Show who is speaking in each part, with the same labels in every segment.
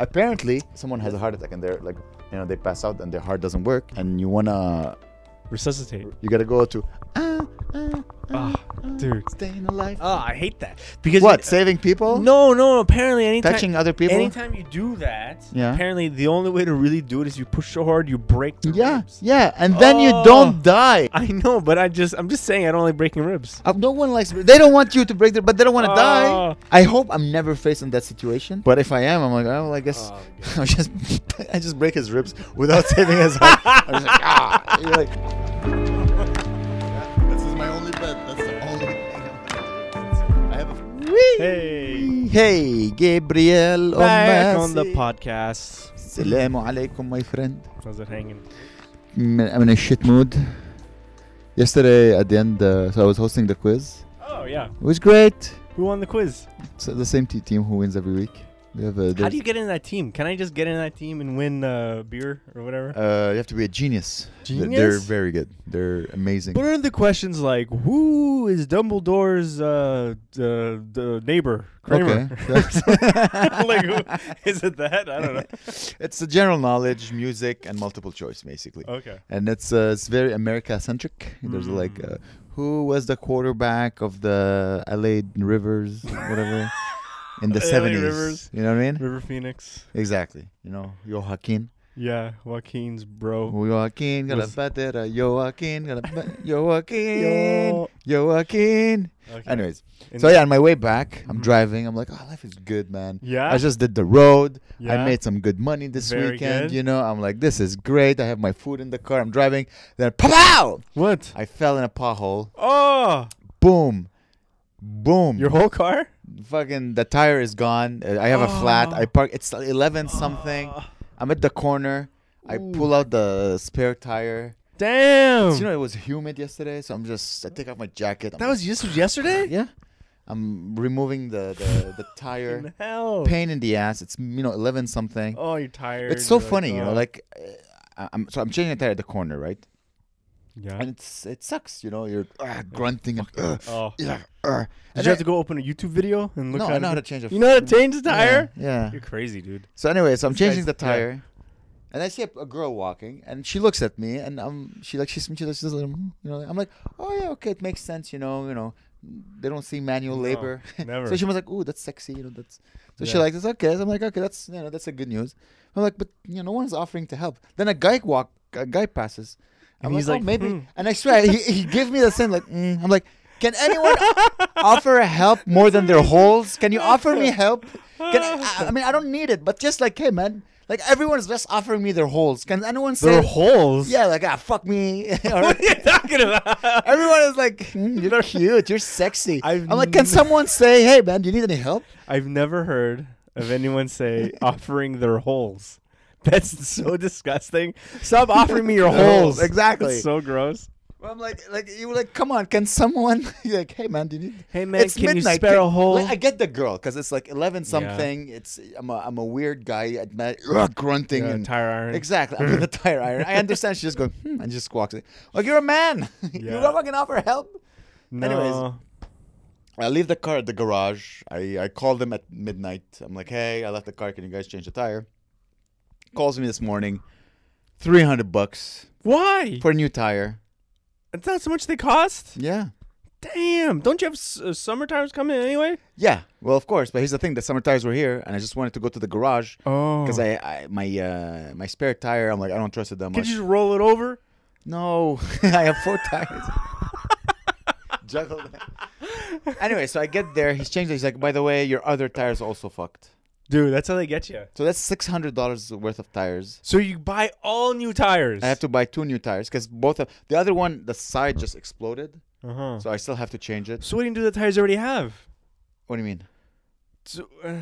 Speaker 1: Apparently, someone has a heart attack and they're like, you know, they pass out and their heart doesn't work, and you wanna,
Speaker 2: Resuscitate.
Speaker 1: you gotta go to, ah, ah,
Speaker 2: Ah, dude.
Speaker 1: staying alive.
Speaker 2: Oh, I hate that. Because
Speaker 1: what?
Speaker 2: it-
Speaker 1: saving people?
Speaker 2: no, no. Apparently, anytime
Speaker 1: Touching other people?
Speaker 2: anytime you do that,
Speaker 1: Yeah.
Speaker 2: apparently the only way to really do it is you push so hard you break the
Speaker 1: Yeah,
Speaker 2: ribs.
Speaker 1: yeah, and then you
Speaker 2: Oh.
Speaker 1: don't die.
Speaker 2: I know, but I just I'm just saying I don't like breaking ribs.
Speaker 1: Uh, no one likes. They don't want you to break their, but they don't want to die.
Speaker 2: Oh.
Speaker 1: I hope I'm never facing that situation. But if I am, I'm like, oh, well, I guess
Speaker 2: Oh,
Speaker 1: I just, I just break his ribs without saving his heart. I'm just like, ah. You're like, this is my only bet. That's the only thing. I have a.
Speaker 2: Hey.
Speaker 1: Hey, Gabriel
Speaker 2: Back on the podcast.
Speaker 1: Assalamu alaikum, my friend.
Speaker 2: How's it hanging?
Speaker 1: I'm in a shit mood. Yesterday at the end, uh, so I was hosting the quiz.
Speaker 2: Oh yeah.
Speaker 1: It was great.
Speaker 2: Who won the quiz?
Speaker 1: It's the same t- team who wins every week. We have a.
Speaker 2: How do you get in that team? Can I just get in that team and win uh, beer or whatever?
Speaker 1: Uh, you have to be a genius. They're- They're very good. They're amazing.
Speaker 2: What are the questions like? Who is Dumbledore's uh, the the neighbor? Kramer?
Speaker 1: Okay.
Speaker 2: like, who, is it that? I don't know.
Speaker 1: it's the general knowledge, music, and multiple choice, basically.
Speaker 2: Okay.
Speaker 1: And it's uh, it's very America centric. There's like,
Speaker 2: Mm.
Speaker 1: uh, who was the quarterback of the LA Rivers, whatever, in the seventies? You know what I mean?
Speaker 2: River Phoenix.
Speaker 1: Exactly. You know, Joaquin.
Speaker 2: Yeah, Joaquin's bro.
Speaker 1: Joaquin, gonna
Speaker 2: Was-
Speaker 1: batera. Joaquin, gonna ba- Joaquin,
Speaker 2: Yo.
Speaker 1: Joaquin.
Speaker 2: Okay.
Speaker 1: Anyways,
Speaker 2: And-
Speaker 1: so yeah, on my way back, I'm
Speaker 2: Mhm.
Speaker 1: driving. I'm like, oh, life is good, man.
Speaker 2: Yeah.
Speaker 1: I just did the road.
Speaker 2: Yeah.
Speaker 1: I made some good money this
Speaker 2: Very
Speaker 1: weekend.
Speaker 2: good.
Speaker 1: You know, I'm like, this is great. I have my food in the car. I'm driving. Then, pow!
Speaker 2: What?
Speaker 1: I fell in a pothole.
Speaker 2: Oh,
Speaker 1: Boom, boom.
Speaker 2: your whole car?
Speaker 1: fucking the tire is gone. I have a flat.
Speaker 2: Oh.
Speaker 1: I park. It's 11 something.
Speaker 2: Oh,
Speaker 1: I'm at the corner. I
Speaker 2: Ooh.
Speaker 1: pull out the spare tire.
Speaker 2: damn.
Speaker 1: You know, it was humid yesterday, so I'm just. I take off my jacket. I'm
Speaker 2: that was just yesterday.
Speaker 1: yeah. I'm removing the the, the tire.
Speaker 2: Hell.
Speaker 1: Pain in the ass. It's you know 11 something.
Speaker 2: Oh, you're tired.
Speaker 1: it's so
Speaker 2: You're like,
Speaker 1: funny, you know.
Speaker 2: oh.
Speaker 1: Like, uh, I'm so I'm changing the tire at the corner, right?
Speaker 2: Yeah.
Speaker 1: And it's it sucks, you know. You're uh, grunting and. Uh,
Speaker 2: Oh.
Speaker 1: yeah, uh.
Speaker 2: Did
Speaker 1: And
Speaker 2: you have to go open a YouTube video and look
Speaker 1: No,
Speaker 2: at
Speaker 1: I know how to change a.
Speaker 2: You know how to change the tire?
Speaker 1: Yeah.
Speaker 2: You're crazy, dude.
Speaker 1: So anyway, so I'm
Speaker 2: This
Speaker 1: changing the
Speaker 2: yeah.
Speaker 1: tire, and I see a, a girl walking, and she looks at me, and um, she like she's she does like, you know, I'm like, oh yeah, okay, it makes sense, you know, you know, they don't see manual
Speaker 2: No,
Speaker 1: labor.
Speaker 2: never.
Speaker 1: so she was like, ooh, that's sexy, you know, that's. So she like, it's okay. So I'm like, okay, that's you know, that's a good news. I'm like, but you know, no one's offering to help. Then a guy walk, a guy passes. I'm
Speaker 2: And
Speaker 1: like,
Speaker 2: he's
Speaker 1: oh,
Speaker 2: like,
Speaker 1: maybe,
Speaker 2: "Hmm."
Speaker 1: and I swear he, he gives me the same like, mm. I'm like, can anyone offer help more than their holes? Can you offer me help? Can I, I mean, I don't need it, but just like, hey, man, like everyone's just offering me their holes. Can anyone say,
Speaker 2: their holes.
Speaker 1: yeah, like, ah, fuck me?
Speaker 2: What are you talking about?
Speaker 1: Everyone is like, "Hmm, you're cute, you're sexy. i am like, can someone say, hey, man, do you need any help?
Speaker 2: I've never heard of anyone say offering their holes. That's so disgusting. Stop offering me your
Speaker 1: holes,
Speaker 2: holes.
Speaker 1: exactly.
Speaker 2: It's so gross.
Speaker 1: Well, I'm like, like you were like, come on, can someone? You're like, hey, man, do you need?
Speaker 2: Hey man,
Speaker 1: it's
Speaker 2: can
Speaker 1: midnight.
Speaker 2: you spare
Speaker 1: Can-
Speaker 2: a hole?
Speaker 1: Like, I get the girl because it's like eleven something. It's I'm a I'm a weird guy at night, ugh, grunting
Speaker 2: Yeah,
Speaker 1: and
Speaker 2: tire iron.
Speaker 1: Exactly. I'm in the tire iron. I understand. She just goes hmm, and just squawks. It. Like you're a man. you
Speaker 2: Yeah.
Speaker 1: don't fucking offer help.
Speaker 2: no.
Speaker 1: anyways. I leave the car at the garage. I I call them at midnight. I'm like, hey, I left the car. Can you guys change the tire? Calls me this morning. Three hundred bucks
Speaker 2: Why?
Speaker 1: for a new tire.
Speaker 2: That's not so much they cost.
Speaker 1: Yeah.
Speaker 2: Damn! Don't you have s- uh, summer tires coming anyway?
Speaker 1: Yeah. Well, of course. But here's the thing: the summer tires were here, and I just wanted to go to the garage
Speaker 2: Oh.
Speaker 1: because I, I my uh my spare tire. I'm like, I don't trust it that
Speaker 2: Could
Speaker 1: much.
Speaker 2: you just roll it over?
Speaker 1: No, I have four tires. Juggle them. Anyway, so I get there. He's changed. it. He's like, by the way, your other tires also fucked.
Speaker 2: Dude, that's how they get you.
Speaker 1: So that's six hundred dollars worth of tires.
Speaker 2: So you buy all new tires.
Speaker 1: I have to buy two new tires because both of the other one, the side just exploded.
Speaker 2: Uh-huh.
Speaker 1: So I still have to change it.
Speaker 2: So what do you do the tires you already have?
Speaker 1: What do you mean?
Speaker 2: So, uh,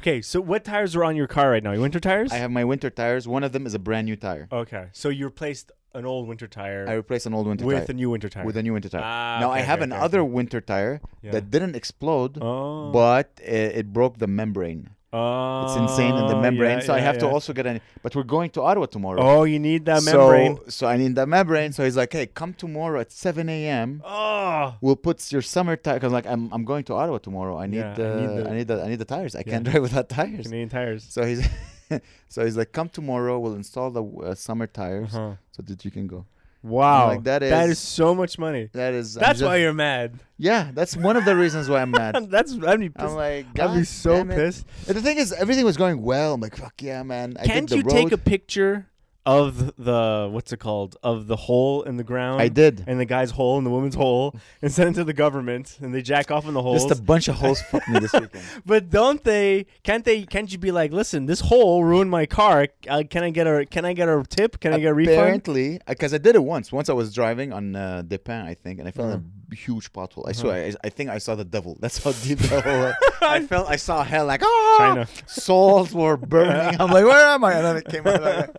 Speaker 2: okay, so what tires are on your car right now? Your winter tires?
Speaker 1: I have my winter tires. One of them is a brand new tire.
Speaker 2: okay, so you replaced an old winter tire
Speaker 1: I replaced an old winter tire.
Speaker 2: with
Speaker 1: tire
Speaker 2: a new winter tire.
Speaker 1: with a new winter tire.
Speaker 2: Ah,
Speaker 1: now I have
Speaker 2: okay, okay,
Speaker 1: another
Speaker 2: okay.
Speaker 1: winter tire
Speaker 2: Yeah.
Speaker 1: that didn't explode,
Speaker 2: Oh.
Speaker 1: but it, it broke the membrane.
Speaker 2: Oh,
Speaker 1: It's insane in the membrane.
Speaker 2: yeah,
Speaker 1: so I
Speaker 2: yeah,
Speaker 1: have to also get an. But we're going to Ottawa tomorrow.
Speaker 2: Oh, you need that
Speaker 1: so,
Speaker 2: membrane.
Speaker 1: So I need that membrane. So he's like, hey, come tomorrow at 7 a.m.
Speaker 2: Oh,
Speaker 1: We'll put your summer tire because like I'm I'm going to Ottawa tomorrow. I need
Speaker 2: Yeah, I
Speaker 1: the
Speaker 2: need the-
Speaker 1: I need the I need the tires. I
Speaker 2: Yeah.
Speaker 1: can't drive without tires.
Speaker 2: Canadian tires.
Speaker 1: So he's so he's like, come tomorrow. We'll install the uh, summer tires
Speaker 2: Uh-huh.
Speaker 1: so that you can go.
Speaker 2: Wow,
Speaker 1: like, that
Speaker 2: that
Speaker 1: is-
Speaker 2: is so much money.
Speaker 1: That is.
Speaker 2: That's
Speaker 1: just-
Speaker 2: why you're mad.
Speaker 1: Yeah, that's one of the reasons why I'm mad.
Speaker 2: That's I'd be
Speaker 1: I'm
Speaker 2: pissed.
Speaker 1: like,
Speaker 2: I'd be so pissed.
Speaker 1: And the thing is, everything was going well. I'm like, fuck yeah, man. I
Speaker 2: Can't you
Speaker 1: road.
Speaker 2: take a picture of the what's it called of the hole in the ground?
Speaker 1: I did.
Speaker 2: And the guy's hole and the woman's hole, and sent it to the government, and they jack off in the holes.
Speaker 1: Just a bunch of holes fucked me this weekend.
Speaker 2: But don't they? Can't they? Can't you be like, listen, this hole ruined my car. Uh, can I get a? Can I get a tip? Can I get a refund?
Speaker 1: Apparently, because I did it once. Once I was driving on uh, Depin, I think, and I fell in a huge pothole. I swear, I, I think I saw the devil. That's how deep the hole was. I felt, I saw hell like, ah!
Speaker 2: China.
Speaker 1: Souls were burning. I'm like, where am I? And then it came out like.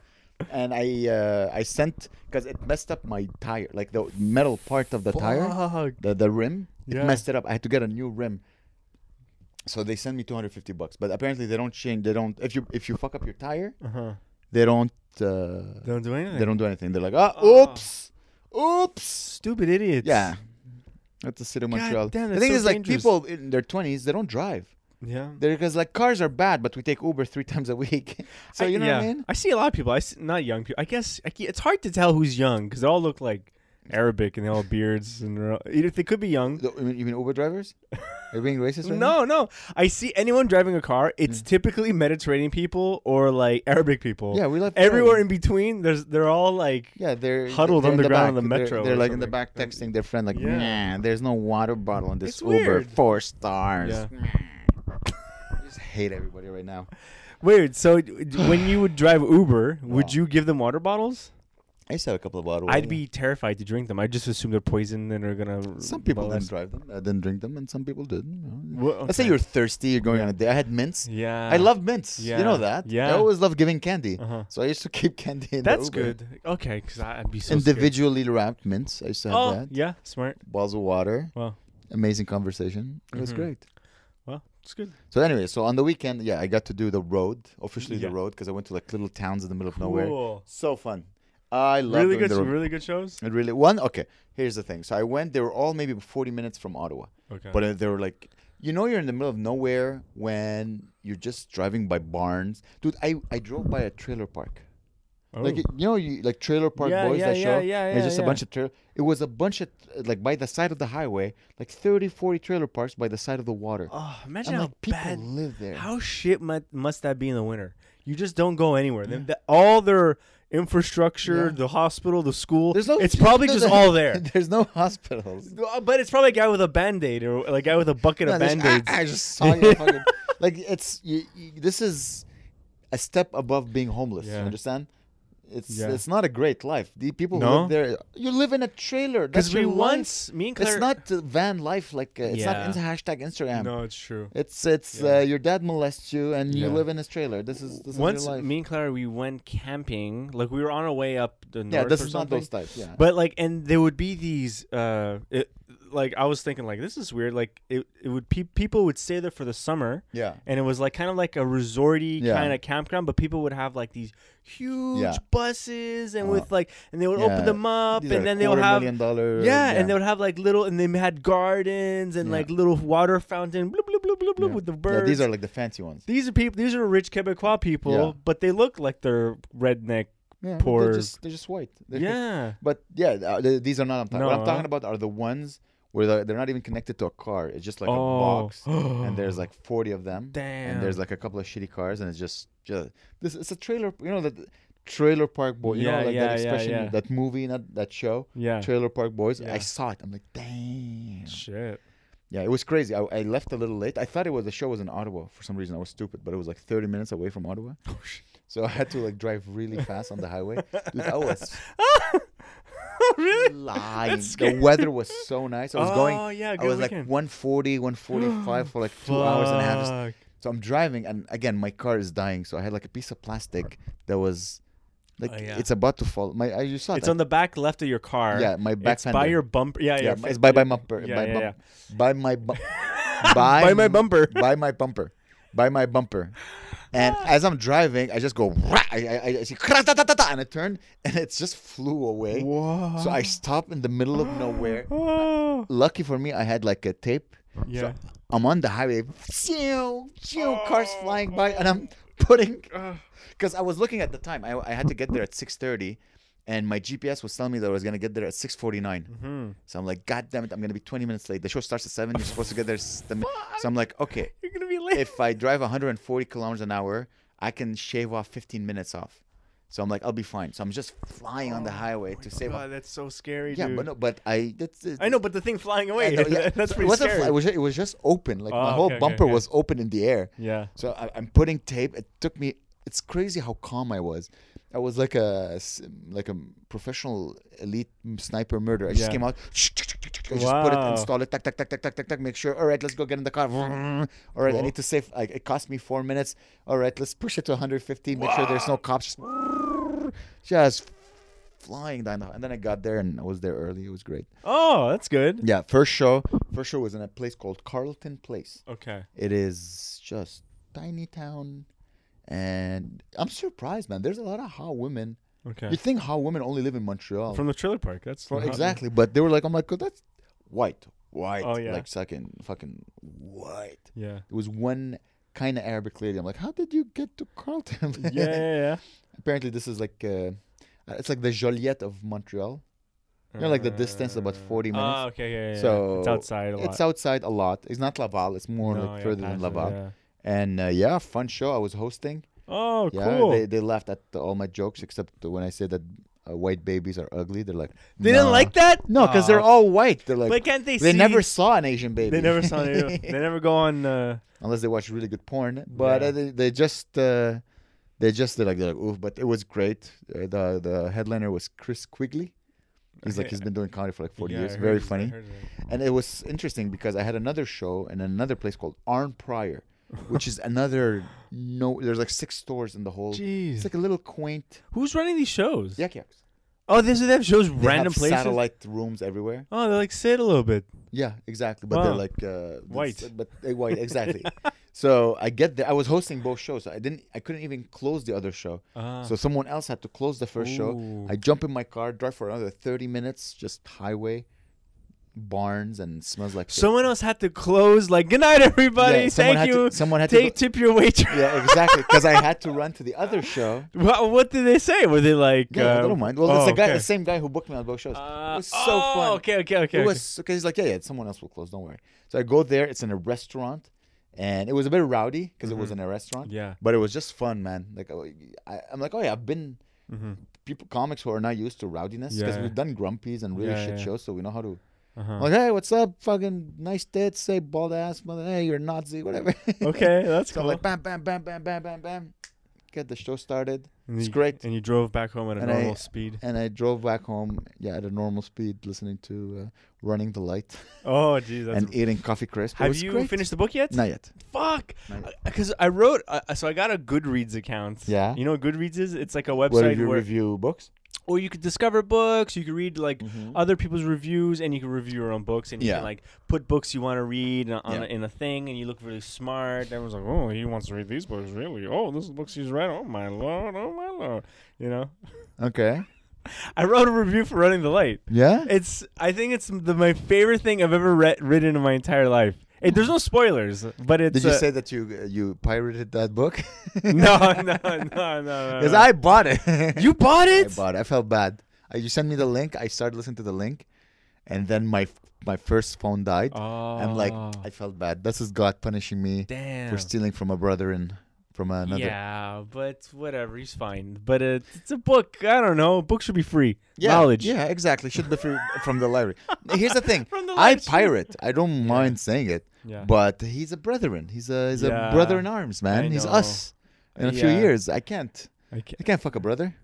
Speaker 1: And I, uh, I sent, because it messed up my tire, like the metal part of the tire, the, the rim,
Speaker 2: Yeah.
Speaker 1: it messed it up. I had to get a new rim. So they sent me 250 bucks, but apparently they don't change. They don't. If you if you fuck up your tire,
Speaker 2: Uh-huh.
Speaker 1: they don't. Uh, they
Speaker 2: Don't do anything.
Speaker 1: they don't do anything. They're like, ah,
Speaker 2: Oh.
Speaker 1: oops, oops.
Speaker 2: Stupid idiots.
Speaker 1: Yeah, that's the city of Montreal.
Speaker 2: damn,
Speaker 1: the thing
Speaker 2: so
Speaker 1: is, like people in their twenties, they don't drive.
Speaker 2: Yeah.
Speaker 1: They're because like cars are bad, but we take Uber three times a week. so
Speaker 2: I-
Speaker 1: you know
Speaker 2: yeah.
Speaker 1: what I mean?
Speaker 2: I see a lot of people. I see, not young people. I guess I, it's hard to tell who's young because they all look like Arabic and they all have beards and they're all, they could be young.
Speaker 1: You mean, you mean Uber drivers? Are you being racist right
Speaker 2: No,
Speaker 1: now?
Speaker 2: no. I see anyone driving a car. It's mm. typically Mediterranean people or like Arabic people.
Speaker 1: Yeah, we love
Speaker 2: Everywhere in between, there's they're all like
Speaker 1: Yeah, they're
Speaker 2: huddled
Speaker 1: they're in the
Speaker 2: underground on
Speaker 1: back.
Speaker 2: the
Speaker 1: They're-
Speaker 2: metro
Speaker 1: They're,
Speaker 2: or
Speaker 1: like in the back texting their friend, like,
Speaker 2: Yeah.
Speaker 1: "Man, there's no water bottle in this
Speaker 2: It's
Speaker 1: Uber.
Speaker 2: weird.
Speaker 1: Four stars."
Speaker 2: Yeah.
Speaker 1: Hate everybody right now.
Speaker 2: weird. So when you would drive Uber, would you give them water bottles?
Speaker 1: I used to have a couple of bottles.
Speaker 2: I'd be terrified to drink them. I just assume they're poison and are gonna.
Speaker 1: Some people didn't drive them. I didn't drink them, and some people did. you know.
Speaker 2: Well,
Speaker 1: Let's say you're thirsty. You're going on a day. I had mints.
Speaker 2: Yeah.
Speaker 1: I love mints.
Speaker 2: Yeah.
Speaker 1: You know that.
Speaker 2: Yeah, I
Speaker 1: always love giving candy.
Speaker 2: Uh-huh.
Speaker 1: So I used to keep candy in
Speaker 2: That's
Speaker 1: the Uber.
Speaker 2: good. Okay, because I'd be so scared.
Speaker 1: Individually wrapped mints. I used to have
Speaker 2: Oh,
Speaker 1: that.
Speaker 2: yeah, smart.
Speaker 1: Bottles of water.
Speaker 2: Wow.
Speaker 1: Amazing conversation. It was
Speaker 2: Mhm.
Speaker 1: great.
Speaker 2: It's good.
Speaker 1: So anyway, so on the weekend, yeah, I got to do the road, officially
Speaker 2: Yeah.
Speaker 1: the road, because I went to like little towns in the middle of nowhere. So fun. I love
Speaker 2: Really good. Really good shows.
Speaker 1: It really one. Okay, here's the thing. So I went. They were all maybe 40 minutes from Ottawa,
Speaker 2: Okay.
Speaker 1: but uh, they were like, you know, you're in the middle of nowhere when you're just driving by barns, dude. I I drove by a trailer park. Like
Speaker 2: Oh.
Speaker 1: you know, you like Trailer Park
Speaker 2: Yeah,
Speaker 1: Boys
Speaker 2: yeah,
Speaker 1: that
Speaker 2: yeah,
Speaker 1: show.
Speaker 2: yeah,
Speaker 1: It's
Speaker 2: yeah,
Speaker 1: just a bunch of trailer. It was a bunch of like by the side of the highway, like 30, 40 trailer parks by the side of the water.
Speaker 2: oh, imagine
Speaker 1: I'm
Speaker 2: how
Speaker 1: like, people
Speaker 2: bad.
Speaker 1: live there.
Speaker 2: How shit mu- must that be in the winter? You just don't go anywhere. Then the- all their infrastructure, the hospital, the school.
Speaker 1: There's no.
Speaker 2: It's probably just all there.
Speaker 1: There's no hospitals.
Speaker 2: Uh, But it's probably a guy with a band aid or like a guy with a bucket
Speaker 1: No,
Speaker 2: of band aids.
Speaker 1: I, I just saw you. fucking, like it's you, you, this is a step above being homeless. You understand? It's
Speaker 2: Yeah.
Speaker 1: it's not a great life. The people who live there, you live in a trailer.
Speaker 2: Because we
Speaker 1: life.
Speaker 2: once, me and Claire.
Speaker 1: It's not van life. Like uh, it's
Speaker 2: Yeah.
Speaker 1: not into hashtag Instagram.
Speaker 2: No, it's true.
Speaker 1: It's it's
Speaker 2: Yeah.
Speaker 1: uh, your dad molests you and you live in his trailer. This is this
Speaker 2: Once
Speaker 1: is your life.
Speaker 2: me and Claire, we went camping. Like we were on our way up the north
Speaker 1: yeah, this is not those types. Yeah.
Speaker 2: But like, and there would be these. uh it, Like I was thinking, like this is weird. Like it, it would pe- people would stay there for the summer,
Speaker 1: yeah.
Speaker 2: and it was like kind of like a resorty
Speaker 1: Yeah.
Speaker 2: kind of campground. But people would have like these huge
Speaker 1: Yeah.
Speaker 2: buses, and
Speaker 1: Uh,
Speaker 2: with like, and they would open them up,
Speaker 1: These
Speaker 2: and then they would have
Speaker 1: million dollar.
Speaker 2: yeah, and they would have like little, and they had gardens and
Speaker 1: Yeah.
Speaker 2: like little water fountain, bloop bloop bloop bloop bloop
Speaker 1: Yeah.
Speaker 2: with the
Speaker 1: Yeah,
Speaker 2: birds.
Speaker 1: these are like the fancy ones.
Speaker 2: these are people. These are rich Quebecois people,
Speaker 1: Yeah.
Speaker 2: but they look like they're redneck.
Speaker 1: Yeah,
Speaker 2: Poor-
Speaker 1: They're just, they're just white. They're-
Speaker 2: Yeah,
Speaker 1: But yeah, uh, th- these are not. I'm talking. What I'm talking about are the ones where they're not even connected to a car. It's just like a
Speaker 2: oh,
Speaker 1: box, and there's like 40 of them.
Speaker 2: damn.
Speaker 1: And there's like a couple of shitty cars, and it's just just this. It's a trailer. You know that trailer park boy. You
Speaker 2: Yeah,
Speaker 1: know like
Speaker 2: yeah,
Speaker 1: that expression,
Speaker 2: yeah.
Speaker 1: that movie, not that show.
Speaker 2: yeah.
Speaker 1: Trailer Park Boys.
Speaker 2: Yeah.
Speaker 1: I saw it. I'm like, damn.
Speaker 2: Shit.
Speaker 1: Yeah, it was crazy. I, I left a little late. I thought it was the show was in Ottawa for some reason. I was stupid, but it was like 30 minutes away from Ottawa.
Speaker 2: Oh shit.
Speaker 1: So I had to like drive really fast on the highway. Dude, I was
Speaker 2: really?
Speaker 1: lying. The weather was so nice. I was
Speaker 2: oh,
Speaker 1: going.
Speaker 2: yeah,
Speaker 1: I was like
Speaker 2: weekend.
Speaker 1: 140, 145 for like two hours and a half. So I'm driving, and again, my car is dying. So I had like a piece of plastic that was like
Speaker 2: Oh, yeah.
Speaker 1: it's about to fall. My I you saw
Speaker 2: It's
Speaker 1: that.
Speaker 2: on the back left of your car.
Speaker 1: yeah, my back
Speaker 2: it's by your bumper. Yeah,
Speaker 1: yeah,
Speaker 2: yeah.
Speaker 1: it's by my bumper.
Speaker 2: Yeah,
Speaker 1: by,
Speaker 2: yeah, yeah.
Speaker 1: by my bu-
Speaker 2: By my bumper.
Speaker 1: by my bumper. by my bumper. And as I'm driving, I just go, I, I, I see, and I turn, and it just flew away.
Speaker 2: Whoa.
Speaker 1: So I stop in the middle of nowhere. Lucky for me, I had like a tape.
Speaker 2: Yeah.
Speaker 1: I'm on the highway, phew, phew, cars flying by, and I'm putting because I was looking at the time. I, I had to get there at 6:30, and my GPS was telling me that I was gonna get there at 6:49.
Speaker 2: Hmm.
Speaker 1: So I'm like, God damn it, I'm gonna be 20 minutes late. The show starts at seven. You're supposed to get there. s- the mi- So I'm like, okay,
Speaker 2: You're gonna be late.
Speaker 1: if I drive 140 kilometers an hour, I can shave off 15 minutes off. So I'm like, I'll be fine. So I'm just flying on the oh highway to save.
Speaker 2: God, that's so scary,
Speaker 1: yeah,
Speaker 2: dude.
Speaker 1: but no, but I that's
Speaker 2: I know, but the thing flying away,
Speaker 1: know, yeah.
Speaker 2: that's pretty
Speaker 1: it wasn't
Speaker 2: scary.
Speaker 1: fly- it was just, it was just open. Like my
Speaker 2: Oh,
Speaker 1: whole
Speaker 2: okay, okay,
Speaker 1: bumper
Speaker 2: okay.
Speaker 1: was open in the air.
Speaker 2: yeah.
Speaker 1: So I, I'm putting tape. It took me. It's crazy how calm I was. I was like a like a professional elite sniper murderer. I just
Speaker 2: Yeah.
Speaker 1: came out. I just put it, install it, tack, tack, tack, tack, tack, tack, tack. Make sure. All right, let's go get in the car. All right, I need to save. Like, it cost me four minutes. All right, let's push it to 150. Make sure there's no cops. Just flying down the. And then I got there and I was there early. It was great.
Speaker 2: Oh, that's good.
Speaker 1: Yeah, first show. First show was in a place called Carleton Place.
Speaker 2: Okay.
Speaker 1: It is just tiny town, and I'm surprised, man. There's a lot of hot women.
Speaker 2: Okay.
Speaker 1: You think hot women only live in Montreal?
Speaker 2: From the trailer park. That's not-
Speaker 1: exactly, but they were like, I'm like, oh, that's white, white,
Speaker 2: Oh, yeah.
Speaker 1: like second fucking white.
Speaker 2: Yeah.
Speaker 1: It was one kind of Arabic lady. I'm like, how did you get to Carleton?
Speaker 2: Yeah, yeah, yeah.
Speaker 1: Apparently, this is like, uh, it's like the Joliette of Montreal. You know, like the distance, is about 40 minutes.
Speaker 2: Oh, okay, yeah, yeah.
Speaker 1: So
Speaker 2: it's outside a lot.
Speaker 1: It's outside a lot. It's not Laval. It's more
Speaker 2: No,
Speaker 1: like
Speaker 2: yeah,
Speaker 1: further than Laval.
Speaker 2: yeah.
Speaker 1: And uh, yeah, fun show. I was hosting.
Speaker 2: Oh,
Speaker 1: Yeah,
Speaker 2: cool.
Speaker 1: they
Speaker 2: They,
Speaker 1: laughed at the, all my jokes except when I said that uh, white babies are ugly. They're like,
Speaker 2: they
Speaker 1: didn't
Speaker 2: like that?
Speaker 1: No, because they're all white. They're like,
Speaker 2: But can't they?
Speaker 1: they
Speaker 2: see-
Speaker 1: never saw an Asian baby.
Speaker 2: They never saw it. they never go on. Uh,
Speaker 1: unless they watch really good porn. But
Speaker 2: Yeah.
Speaker 1: uh, they, they just uh, they just they're like they're like ooh. But it was great. Uh, the the headliner was Chris Quigley. He's like he's been doing comedy for like 40
Speaker 2: yeah,
Speaker 1: years. Very funny. And it was interesting because I had another show in another place called Arnprior, which is another no. There's like six stores in the whole.
Speaker 2: Jeez.
Speaker 1: It's like a little quaint.
Speaker 2: Who's running these shows?
Speaker 1: Yuk Yuk's.
Speaker 2: Oh, they, so they have shows
Speaker 1: They
Speaker 2: random
Speaker 1: have
Speaker 2: places.
Speaker 1: satellite rooms everywhere.
Speaker 2: Oh, they like sit a little bit.
Speaker 1: Yeah, exactly. But they're
Speaker 2: Wow.
Speaker 1: like uh,
Speaker 2: White.
Speaker 1: But they white exactly. so I get there. I was hosting both shows. I didn't. I couldn't even close the other show.
Speaker 2: Ah.
Speaker 1: So someone else had to close the first show.
Speaker 2: Ooh.
Speaker 1: I jump in my car, drive for another thirty minutes, just highway, barns, and smells like. shit.
Speaker 2: Someone else had to close. Like, good night, everybody.
Speaker 1: Yeah, someone
Speaker 2: Thank
Speaker 1: had
Speaker 2: you.
Speaker 1: To, someone had to.
Speaker 2: Take
Speaker 1: go-
Speaker 2: tip your waiter.
Speaker 1: yeah, exactly. Because I had to run to the other show.
Speaker 2: what, what did they say? Were they like?
Speaker 1: Yeah,
Speaker 2: uh,
Speaker 1: I don't mind. Well,
Speaker 2: oh,
Speaker 1: it's the guy,
Speaker 2: okay.
Speaker 1: the same guy who booked me on both shows.
Speaker 2: Uh,
Speaker 1: it was so
Speaker 2: oh,
Speaker 1: fun.
Speaker 2: Okay, okay, okay.
Speaker 1: it was okay. He's like, yeah, yeah, someone else will close. Don't worry. So I go there. It's in a restaurant, and it was a bit rowdy because it was
Speaker 2: Mhm.
Speaker 1: in a restaurant.
Speaker 2: Yeah.
Speaker 1: But it was just fun, man. Like oh, I, I'm like, oh yeah, I've been
Speaker 2: Mm-hmm.
Speaker 1: people comics who are not used to rowdiness because
Speaker 2: Yeah.
Speaker 1: we've done grumpies and really
Speaker 2: Yeah,
Speaker 1: shit shows, so we know how to.
Speaker 2: Uh-huh.
Speaker 1: Like, hey, what's up? Fucking nice tits. Say bald ass, mother. Hey, you're a Nazi, whatever.
Speaker 2: okay, that's
Speaker 1: so
Speaker 2: cool.
Speaker 1: Like, bam, bam, bam, bam, bam, bam, bam. Get the show started,
Speaker 2: And
Speaker 1: it's
Speaker 2: you-
Speaker 1: great.
Speaker 2: And you drove back home at a
Speaker 1: And I-
Speaker 2: normal speed.
Speaker 1: and I drove back home. Yeah, at a normal speed, listening to uh, "Running the Light"
Speaker 2: Oh, geez.
Speaker 1: And eating coffee crisp.
Speaker 2: Have you
Speaker 1: great.
Speaker 2: finished the book yet?
Speaker 1: Not yet.
Speaker 2: Fuck. Because I wrote, uh, so I got a Goodreads account.
Speaker 1: Yeah?
Speaker 2: You know what Goodreads is? It's like a website Where
Speaker 1: you
Speaker 2: where,
Speaker 1: review books?
Speaker 2: Or you could discover books. You could read like
Speaker 1: Mhm.
Speaker 2: other people's reviews, and you can review your own books, and you
Speaker 1: Yeah.
Speaker 2: can like put books you want to read on
Speaker 1: Yeah.
Speaker 2: a, in a thing, and you look really smart. Everyone's like, "Oh, he wants to read these books, really? Oh, this is the books he's read. Oh my lord, oh my lord." You know,
Speaker 1: Okay.
Speaker 2: I wrote a review for Running the Light.
Speaker 1: Yeah.
Speaker 2: It's, I think it's the, my favorite thing I've ever read written in my entire life. It, there's no spoilers, but it's.
Speaker 1: Did you
Speaker 2: uh,
Speaker 1: say that you you pirated that book?
Speaker 2: no, no, no, no, no.
Speaker 1: Because
Speaker 2: no.
Speaker 1: I bought it.
Speaker 2: You bought it.
Speaker 1: I
Speaker 2: it?
Speaker 1: bought it. I felt bad. Uh, you sent me the link. I started listening to the link, and then my my first phone died.
Speaker 2: Oh.
Speaker 1: I'm like I felt bad. This is God punishing me
Speaker 2: damn.
Speaker 1: for stealing from a brother and from another.
Speaker 2: Yeah, but whatever, he's fine. But uh, it's a book. I don't know. A book should be free.
Speaker 1: Yeah,
Speaker 2: Knowledge.
Speaker 1: Yeah, exactly. Should be free from the library. Here's the thing.
Speaker 2: From the
Speaker 1: I pirate. I don't mind saying it,
Speaker 2: Yeah.
Speaker 1: but he's a brethren. He's a he's
Speaker 2: Yeah.
Speaker 1: a brother in arms, man. He's us. In a few years, I can't.
Speaker 2: I, ca-
Speaker 1: I can't fuck a brother.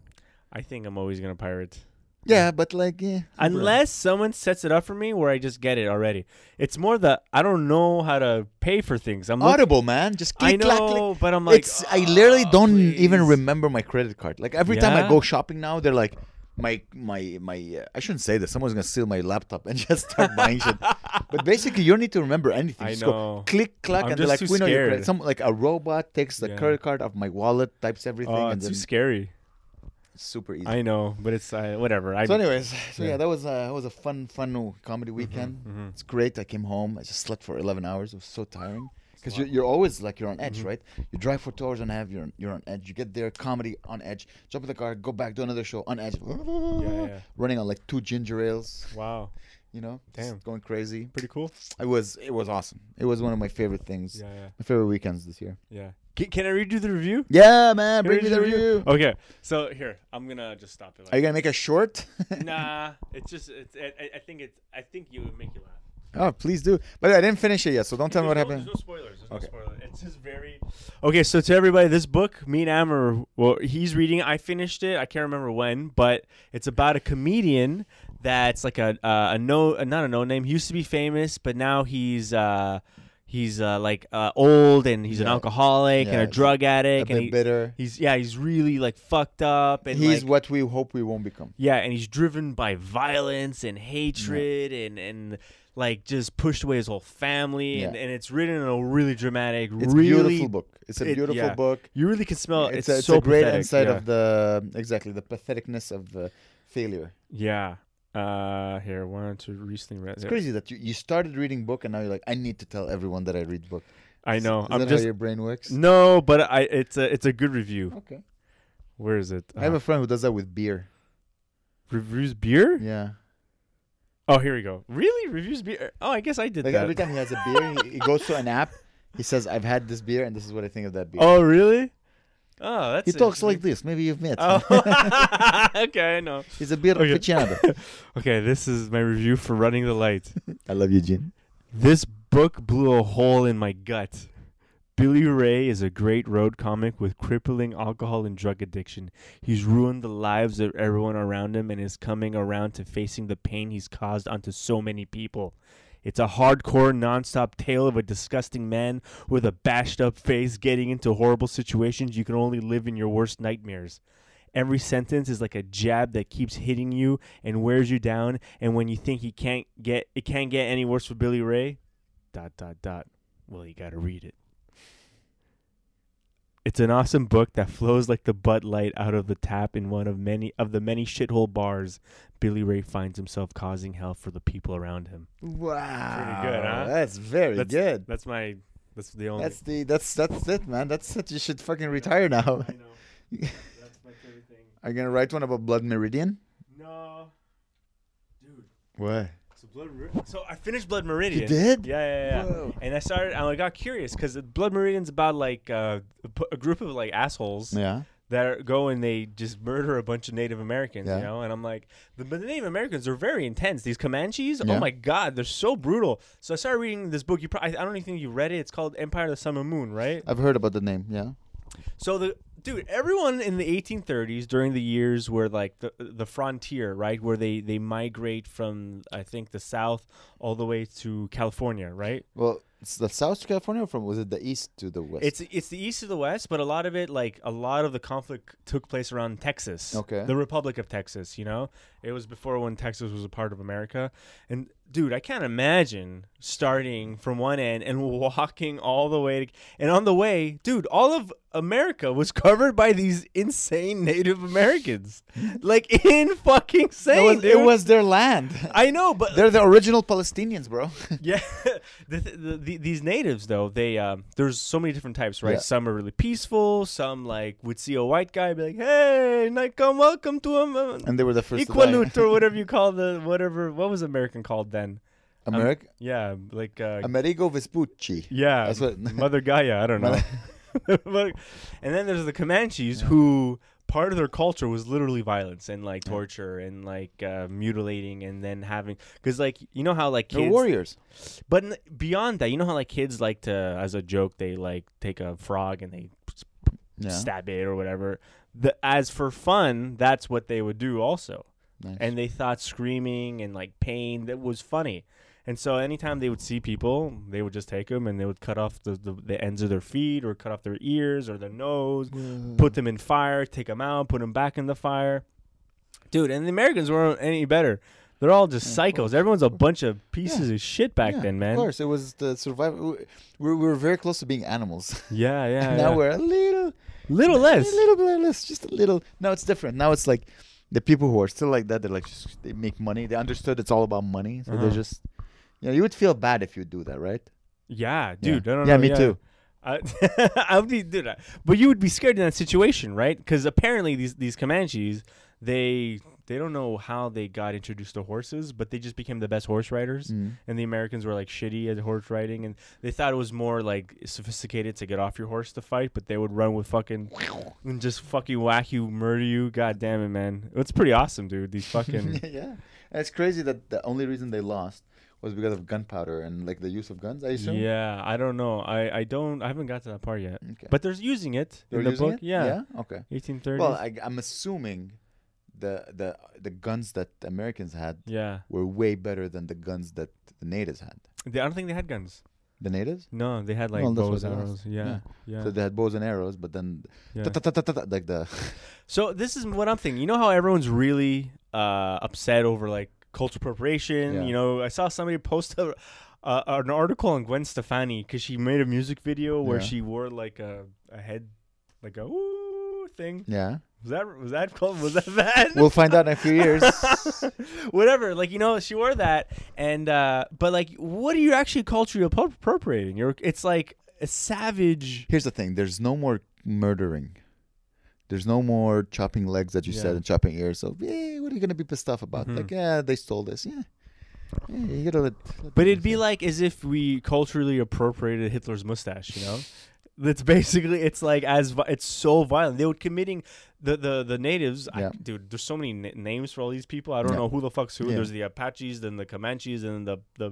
Speaker 2: I think I'm always gonna pirate.
Speaker 1: Yeah, but like, yeah.
Speaker 2: Unless someone sets it up for me where I just get it already. It's more that I don't know how to pay for things. I'm
Speaker 1: Audible, man. Just
Speaker 2: I
Speaker 1: click, click.
Speaker 2: know, but I'm like,
Speaker 1: it's I literally
Speaker 2: "Oh,
Speaker 1: don't even remember my credit card. Like every time I go shopping now, they're like my my my. Uh, I shouldn't say this. Someone's gonna steal my laptop and just start buying shit. But basically, you don't need to remember anything.
Speaker 2: I
Speaker 1: Just go
Speaker 2: know.
Speaker 1: click, clack,
Speaker 2: I'm
Speaker 1: and they're like, we know your
Speaker 2: scared.
Speaker 1: credit. Some like a robot takes the
Speaker 2: Yeah.
Speaker 1: credit card of my wallet, types everything,
Speaker 2: Oh,
Speaker 1: and
Speaker 2: it's
Speaker 1: then
Speaker 2: too scary.
Speaker 1: it's super easy.
Speaker 2: I know, but it's uh, whatever. I
Speaker 1: so, anyways, so yeah, that was uh, that was a fun, fun comedy weekend.
Speaker 2: mhm.
Speaker 1: It's great. I came home. I just slept for 11 hours. It was so tiring because you're, you're always like you're on edge,
Speaker 2: Mhm.
Speaker 1: right? You drive for two hours and a half. You're on, you're on edge. You get there, comedy on edge. Jump in the car, go back, do another show on edge.
Speaker 2: yeah, yeah.
Speaker 1: Running on like two ginger ales,
Speaker 2: Wow,
Speaker 1: you know,
Speaker 2: Damn.
Speaker 1: going crazy.
Speaker 2: pretty cool.
Speaker 1: It was it was awesome. It was one of my favorite things.
Speaker 2: Yeah, yeah,
Speaker 1: My favorite weekends this year.
Speaker 2: yeah. Can, can I read you the review?
Speaker 1: Yeah, man,
Speaker 2: Can
Speaker 1: bring me the
Speaker 2: you
Speaker 1: review.
Speaker 2: Okay, so here I'm gonna just stop it.
Speaker 1: Are you gonna make a short?
Speaker 2: nah, it's just it's. I, I- think it's. I think you would make you laugh.
Speaker 1: oh, please do. But I didn't finish it yet, so don't tell me what
Speaker 2: no-
Speaker 1: happened.
Speaker 2: There's no spoilers. There's
Speaker 1: Okay.
Speaker 2: no spoilers. It's just very. Okay, so to everybody, this book, me and Amber, well, he's reading. I finished it. I can't remember when, but it's about a comedian that's like a uh, a no, not a no name. He used to be famous, but now he's uh he's uh like uh old and he's an alcoholic
Speaker 1: Yeah,
Speaker 2: and a drug
Speaker 1: A
Speaker 2: addict, and
Speaker 1: bit
Speaker 2: he,
Speaker 1: bitter.
Speaker 2: he's yeah he's really like fucked up and
Speaker 1: He's
Speaker 2: like,
Speaker 1: what we hope we won't become.
Speaker 2: yeah, and he's driven by violence and hatred and and like just pushed away his whole family and,
Speaker 1: Yeah.
Speaker 2: and it's written in a really dramatic,
Speaker 1: It's
Speaker 2: really
Speaker 1: beautiful book. It's a
Speaker 2: it-
Speaker 1: beautiful
Speaker 2: yeah.
Speaker 1: book.
Speaker 2: You really can smell
Speaker 1: it's,
Speaker 2: it's,
Speaker 1: a, it's
Speaker 2: so
Speaker 1: a great
Speaker 2: pathetic,
Speaker 1: insight
Speaker 2: yeah.
Speaker 1: of the exactly the patheticness of uh, failure.
Speaker 2: yeah. Uh, here one to recently read.
Speaker 1: It's
Speaker 2: it.
Speaker 1: crazy that you, you started reading book and now you're like, I need to tell everyone that I read book.
Speaker 2: I know.
Speaker 1: Is
Speaker 2: I'm
Speaker 1: that
Speaker 2: just
Speaker 1: how your brain works?
Speaker 2: no, but I it's a it's a good review.
Speaker 1: Okay.
Speaker 2: Where is it?
Speaker 1: I have
Speaker 2: Uh,
Speaker 1: a friend who does that with beer.
Speaker 2: reviews beer.
Speaker 1: Yeah.
Speaker 2: Oh, here we go. Really, reviews beer. Oh, I guess I did
Speaker 1: Like
Speaker 2: that.
Speaker 1: every time he has a beer, he, he goes to an app. He says, "I've had this beer, and this is what I think of that beer."
Speaker 2: Oh, really? Oh, that's
Speaker 1: he talks like this. Maybe you've met.
Speaker 2: Oh, okay, I know.
Speaker 1: He's a beer
Speaker 2: Okay.
Speaker 1: aficionado.
Speaker 2: Okay, this is my review for Running the Light.
Speaker 1: I love you, Gene.
Speaker 2: This book blew a hole in my gut. Billy Ray is a great road comic with crippling alcohol and drug addiction. He's ruined the lives of everyone around him and is coming around to facing the pain he's caused onto so many people. It's a hardcore, nonstop tale of a disgusting man with a bashed up face getting into horrible situations you can only live in your worst nightmares. Every sentence is like a jab that keeps hitting you and wears you down. And when you think he can't get it can't get any worse for Billy Ray, dot dot dot. Well, you gotta read it. It's an awesome book that flows like the Bud Light out of the tap in one of many of the many shithole bars Billy Ray finds himself causing hell for the people around him.
Speaker 1: Wow,
Speaker 2: good, huh?
Speaker 1: That's very
Speaker 2: That's-
Speaker 1: good.
Speaker 2: That's my that's the only
Speaker 1: That's the that's that's it, man. That's it. You should fucking retire now.
Speaker 2: I know. That's my favorite thing.
Speaker 1: Are you gonna write one about Blood Meridian?
Speaker 2: No. Dude.
Speaker 1: What?
Speaker 2: So Blood Meridian. So I finished Blood Meridian.
Speaker 1: You did?
Speaker 2: Yeah, yeah, yeah.
Speaker 1: Whoa.
Speaker 2: And I started. I got curious because Blood Meridian's about like uh, a p- a group of like assholes
Speaker 1: Yeah.
Speaker 2: That are, go and they just murder a bunch of Native Americans.
Speaker 1: Yeah.
Speaker 2: You know, and I'm like, the, the Native Americans are very intense. These Comanches, oh
Speaker 1: Yeah.
Speaker 2: oh my god, they're so brutal. So I started reading this book. You, pro- I, I don't even think you read it. It's called Empire of the Summer Moon, right?
Speaker 1: I've heard about the name. Yeah.
Speaker 2: So the dude, everyone in the 1830s during the years where like the the frontier, right, where they they migrate from I think the south all the way to California, right?
Speaker 1: Well, it's the South to California, from was it the east to the west?
Speaker 2: It's it's the east to the west, but a lot of it, like a lot of the conflict, took place around Texas.
Speaker 1: Okay.
Speaker 2: The Republic of Texas. You know, it was before when Texas was a part of America. And dude, I can't imagine starting from one end and walking all the way. To, and on the way, dude, all of America was covered by these insane Native Americans, like in fucking
Speaker 1: it
Speaker 2: insane.
Speaker 1: was, it was their land.
Speaker 2: I know, but
Speaker 1: They're the original Palestinians, bro.
Speaker 2: yeah, the, the, the, these natives though they um, there's so many different types, right?
Speaker 1: Yeah.
Speaker 2: Some are really peaceful. Some like would see a white guy be like, "Hey, come welcome to him."
Speaker 1: and they were the first.
Speaker 2: Equalut
Speaker 1: to
Speaker 2: or whatever you call the whatever. What was American called then?
Speaker 1: America.
Speaker 2: Yeah, like uh,
Speaker 1: Amerigo Vespucci.
Speaker 2: yeah,
Speaker 1: That's what-
Speaker 2: Mother Gaia. I don't know. And then there's the Comanches who part of their culture was literally violence and like
Speaker 1: Yeah.
Speaker 2: torture and like uh, mutilating and then having because like you know how like kids, They're
Speaker 1: warriors.
Speaker 2: but n- beyond that, you know how like kids like to, as a joke, they like take a frog and they
Speaker 1: Yeah.
Speaker 2: stab it or whatever. The as for fun, that's what they would do also.
Speaker 1: Nice.
Speaker 2: And they thought screaming and like pain that was funny. And so anytime they would see people, they would just take them and they would cut off the, the, the ends of their feet or cut off their ears or their nose, put them in fire, take them out, put them back in the fire. Dude, and the Americans weren't any better. They're all just
Speaker 1: Yeah,
Speaker 2: psychos. Everyone's a bunch of pieces
Speaker 1: Yeah.
Speaker 2: of shit back
Speaker 1: Yeah,
Speaker 2: then, man.
Speaker 1: Of course, it was the survival. We we were very close to being animals.
Speaker 2: Yeah, yeah.
Speaker 1: now
Speaker 2: yeah.
Speaker 1: we're a little,
Speaker 2: little less.
Speaker 1: a little bit less, just a little. Now it's different. Now it's like the people who are still like that. They're like just, they make money. They understood it's all about money, so
Speaker 2: Uh-huh.
Speaker 1: they're just. You know, you would feel bad if you do that, right?
Speaker 2: Yeah, dude.
Speaker 1: Yeah,
Speaker 2: I don't
Speaker 1: yeah
Speaker 2: know,
Speaker 1: me too.
Speaker 2: I, I would be, dude, I- but you would be scared in that situation, right? Because apparently these these Comanches, they they don't know how they got introduced to horses, but they just became the best horse riders.
Speaker 1: Mm.
Speaker 2: And the Americans were like shitty at horse riding, and they thought it was more like sophisticated to get off your horse to fight, but they would run with fucking and just fucking whack you, murder you. God damn it, man! It's pretty awesome, dude. These fucking
Speaker 1: yeah, it's crazy that the only reason they lost was because of gunpowder and like the use of guns. I assume.
Speaker 2: yeah. I don't know. I I don't. I haven't got to that part yet.
Speaker 1: Okay.
Speaker 2: But there's using it
Speaker 1: They're
Speaker 2: in the
Speaker 1: using
Speaker 2: book.
Speaker 1: it?
Speaker 2: Yeah.
Speaker 1: Yeah. Okay.
Speaker 2: 1830s.
Speaker 1: Well, I, I'm assuming the the the guns that Americans had
Speaker 2: yeah.
Speaker 1: were way better than the guns that the natives had.
Speaker 2: They, I don't think they had guns.
Speaker 1: The natives?
Speaker 2: No, they had like
Speaker 1: Well, that's
Speaker 2: bows,
Speaker 1: they
Speaker 2: arrows.
Speaker 1: lost.
Speaker 2: Yeah,
Speaker 1: Yeah.
Speaker 2: yeah.
Speaker 1: So they had bows and arrows, but then
Speaker 2: yeah.
Speaker 1: ta-ta-ta-ta-ta, like the
Speaker 2: So this is what I'm thinking. You know how everyone's really uh, upset over like cultural appropriation.
Speaker 1: Yeah.
Speaker 2: You know, I saw somebody post a, uh, an article on Gwen Stefani because she made a music video where
Speaker 1: Yeah.
Speaker 2: she wore like a, a head, like a ooh thing.
Speaker 1: yeah.
Speaker 2: Was that was that called? Was that bad?
Speaker 1: We'll find out in a few years.
Speaker 2: Whatever, like you know, she wore that, and uh but like, what are you actually culturally appropriating? You're, it's like a savage.
Speaker 1: Here's the thing: there's no more murdering. There's no more chopping legs that you
Speaker 2: Yeah.
Speaker 1: said and chopping ears. So, yeah, what are you gonna be pissed off about?
Speaker 2: Mhm.
Speaker 1: Like, yeah, they stole this. Yeah, yeah you gotta let. let
Speaker 2: But it'd be like as if we culturally appropriated Hitler's mustache, you know? That's basically it's like as it's so violent. They were committing the the the natives. I, dude, there's so many na- names for all these people. I don't
Speaker 1: Yeah.
Speaker 2: know who the fuck's who.
Speaker 1: Yeah.
Speaker 2: There's the Apaches, then the Comanches, and the the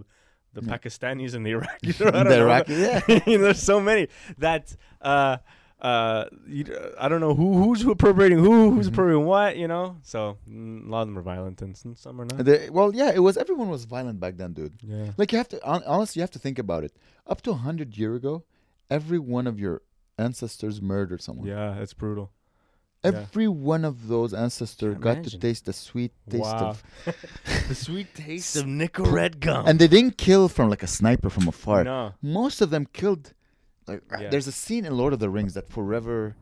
Speaker 2: the
Speaker 1: Yeah.
Speaker 2: Pakistanis and the Iraqis.
Speaker 1: The
Speaker 2: know.
Speaker 1: Iraqi, yeah.
Speaker 2: You know, there's so many that uh uh you, I don't know who who's appropriating who who's
Speaker 1: Mhm.
Speaker 2: appropriating what you know so mm, a lot of them are violent and some- are not
Speaker 1: The- well, yeah, it was. Everyone was violent back then, dude.
Speaker 2: yeah
Speaker 1: Like you have to honestly, you have to think about it. Up to hundred year ago, every one of your ancestors murdered someone.
Speaker 2: yeah it's brutal yeah.
Speaker 1: Every one of those ancestors got
Speaker 2: imagine.
Speaker 1: to taste the sweet taste
Speaker 2: Wow.
Speaker 1: of,
Speaker 2: the sweet taste of Nicorette gum.
Speaker 1: and they didn't kill from like a sniper from afar.
Speaker 2: no,
Speaker 1: Most of them killed. Like
Speaker 2: Yeah.
Speaker 1: there's a scene in Lord of the Rings that forever.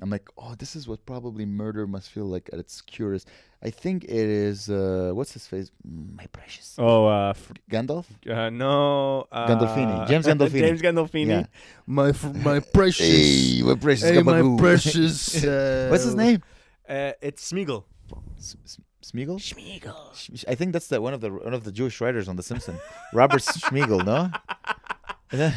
Speaker 1: I'm like, oh, this is what probably murder must feel like at its purest. I think it is. Uh, what's his face? Mm, My precious
Speaker 2: oh, uh, f-
Speaker 1: Gandalf.
Speaker 2: uh, no, uh,
Speaker 1: Gandolfini. James Gandolfini.
Speaker 2: James Gandolfini.
Speaker 1: Yeah.
Speaker 2: My fr- my precious.
Speaker 1: Hey, my precious.
Speaker 2: Hey, my precious. Uh,
Speaker 1: What's his name?
Speaker 2: Uh, it's Smeagol.
Speaker 1: S- S- Smeagol.
Speaker 2: Smeagol.
Speaker 1: I think that's the one of the one of the Jewish writers on The Simpsons. Robert Schmiegel, no?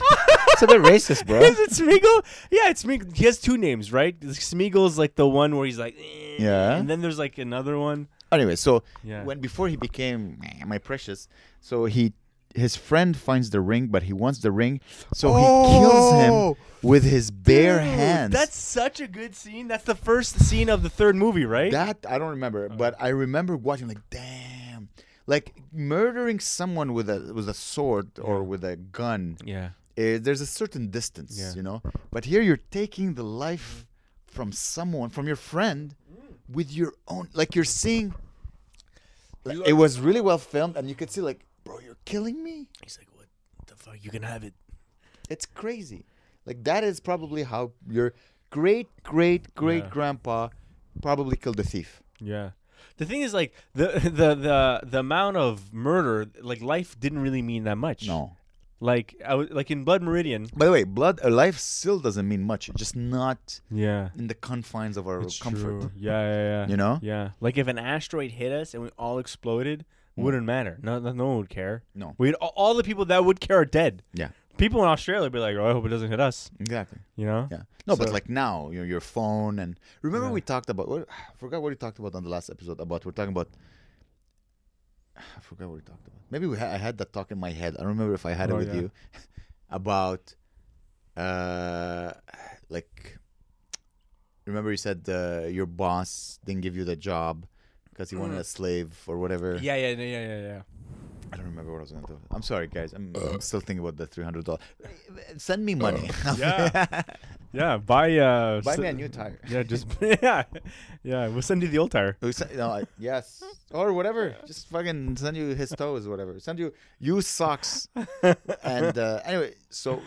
Speaker 1: a bit racist, bro.
Speaker 2: Is it Smeagol? Yeah, it's Smeagol. He has two names, right? Smeagol's like the one where he's like, eh,
Speaker 1: Yeah.
Speaker 2: and then there's like another one.
Speaker 1: Anyway, so
Speaker 2: Yeah.
Speaker 1: when before he became my precious, so he his friend finds the ring, but he wants the ring, so he kills him with his bare
Speaker 2: Oh, Dude,
Speaker 1: hands.
Speaker 2: That's such a good scene. That's the first scene of the third movie, right?
Speaker 1: that I don't remember, but I remember watching like, damn, like murdering someone with a with a sword or with a gun.
Speaker 2: yeah.
Speaker 1: Eh, there's a certain distance,
Speaker 2: Yeah.
Speaker 1: you know. But here you're taking the life from someone, from your friend, with your own. Like you're seeing. like,
Speaker 2: You
Speaker 1: it was really well filmed, and you could see like, bro, you're killing me.
Speaker 2: He's like, what the fuck? You can have it.
Speaker 1: It's crazy. Like that is probably how your great great great
Speaker 2: Yeah.
Speaker 1: grandpa probably killed the thief.
Speaker 2: Yeah. The thing is, like the the the the amount of murder, like life didn't really mean that much.
Speaker 1: No.
Speaker 2: Like I was like in Blood Meridian.
Speaker 1: By the way, blood a life still doesn't mean much. Just not
Speaker 2: Yeah.
Speaker 1: in the confines of our
Speaker 2: It's
Speaker 1: comfort.
Speaker 2: true. Yeah, yeah, yeah.
Speaker 1: You know?
Speaker 2: Yeah. Like if an asteroid hit us and we all exploded,
Speaker 1: Mm.
Speaker 2: wouldn't matter. No, no, no one would care.
Speaker 1: No.
Speaker 2: We'd all, the people that would care are dead.
Speaker 1: Yeah.
Speaker 2: People in Australia would be like, "Oh, I hope it doesn't hit us."
Speaker 1: Exactly.
Speaker 2: You know?
Speaker 1: Yeah. No, but
Speaker 2: So-
Speaker 1: like now, you know, your phone and remember
Speaker 2: Yeah.
Speaker 1: we talked about what I forgot what we talked about on the last episode about we're talking about I forgot what we talked about. Maybe we ha- I had that talk in my head. I don't remember if I had
Speaker 2: Oh,
Speaker 1: it with
Speaker 2: yeah.
Speaker 1: you about uh like remember you said uh, your boss didn't give you the job because he wanted
Speaker 2: Mm.
Speaker 1: a slave or whatever.
Speaker 2: Yeah, yeah, yeah, yeah, yeah, yeah.
Speaker 1: I don't remember what I was going to do. I'm sorry, guys. I'm, I'm still thinking about the three hundred dollars. Send me money.
Speaker 2: Yeah. Yeah, buy uh.
Speaker 1: Buy
Speaker 2: s-
Speaker 1: me a new tire.
Speaker 2: Yeah, just yeah, yeah. We'll send you the old tire.
Speaker 1: We send- no, I- yes, or whatever. Just fucking send you his toes, whatever. Send you used socks. and uh, anyway, so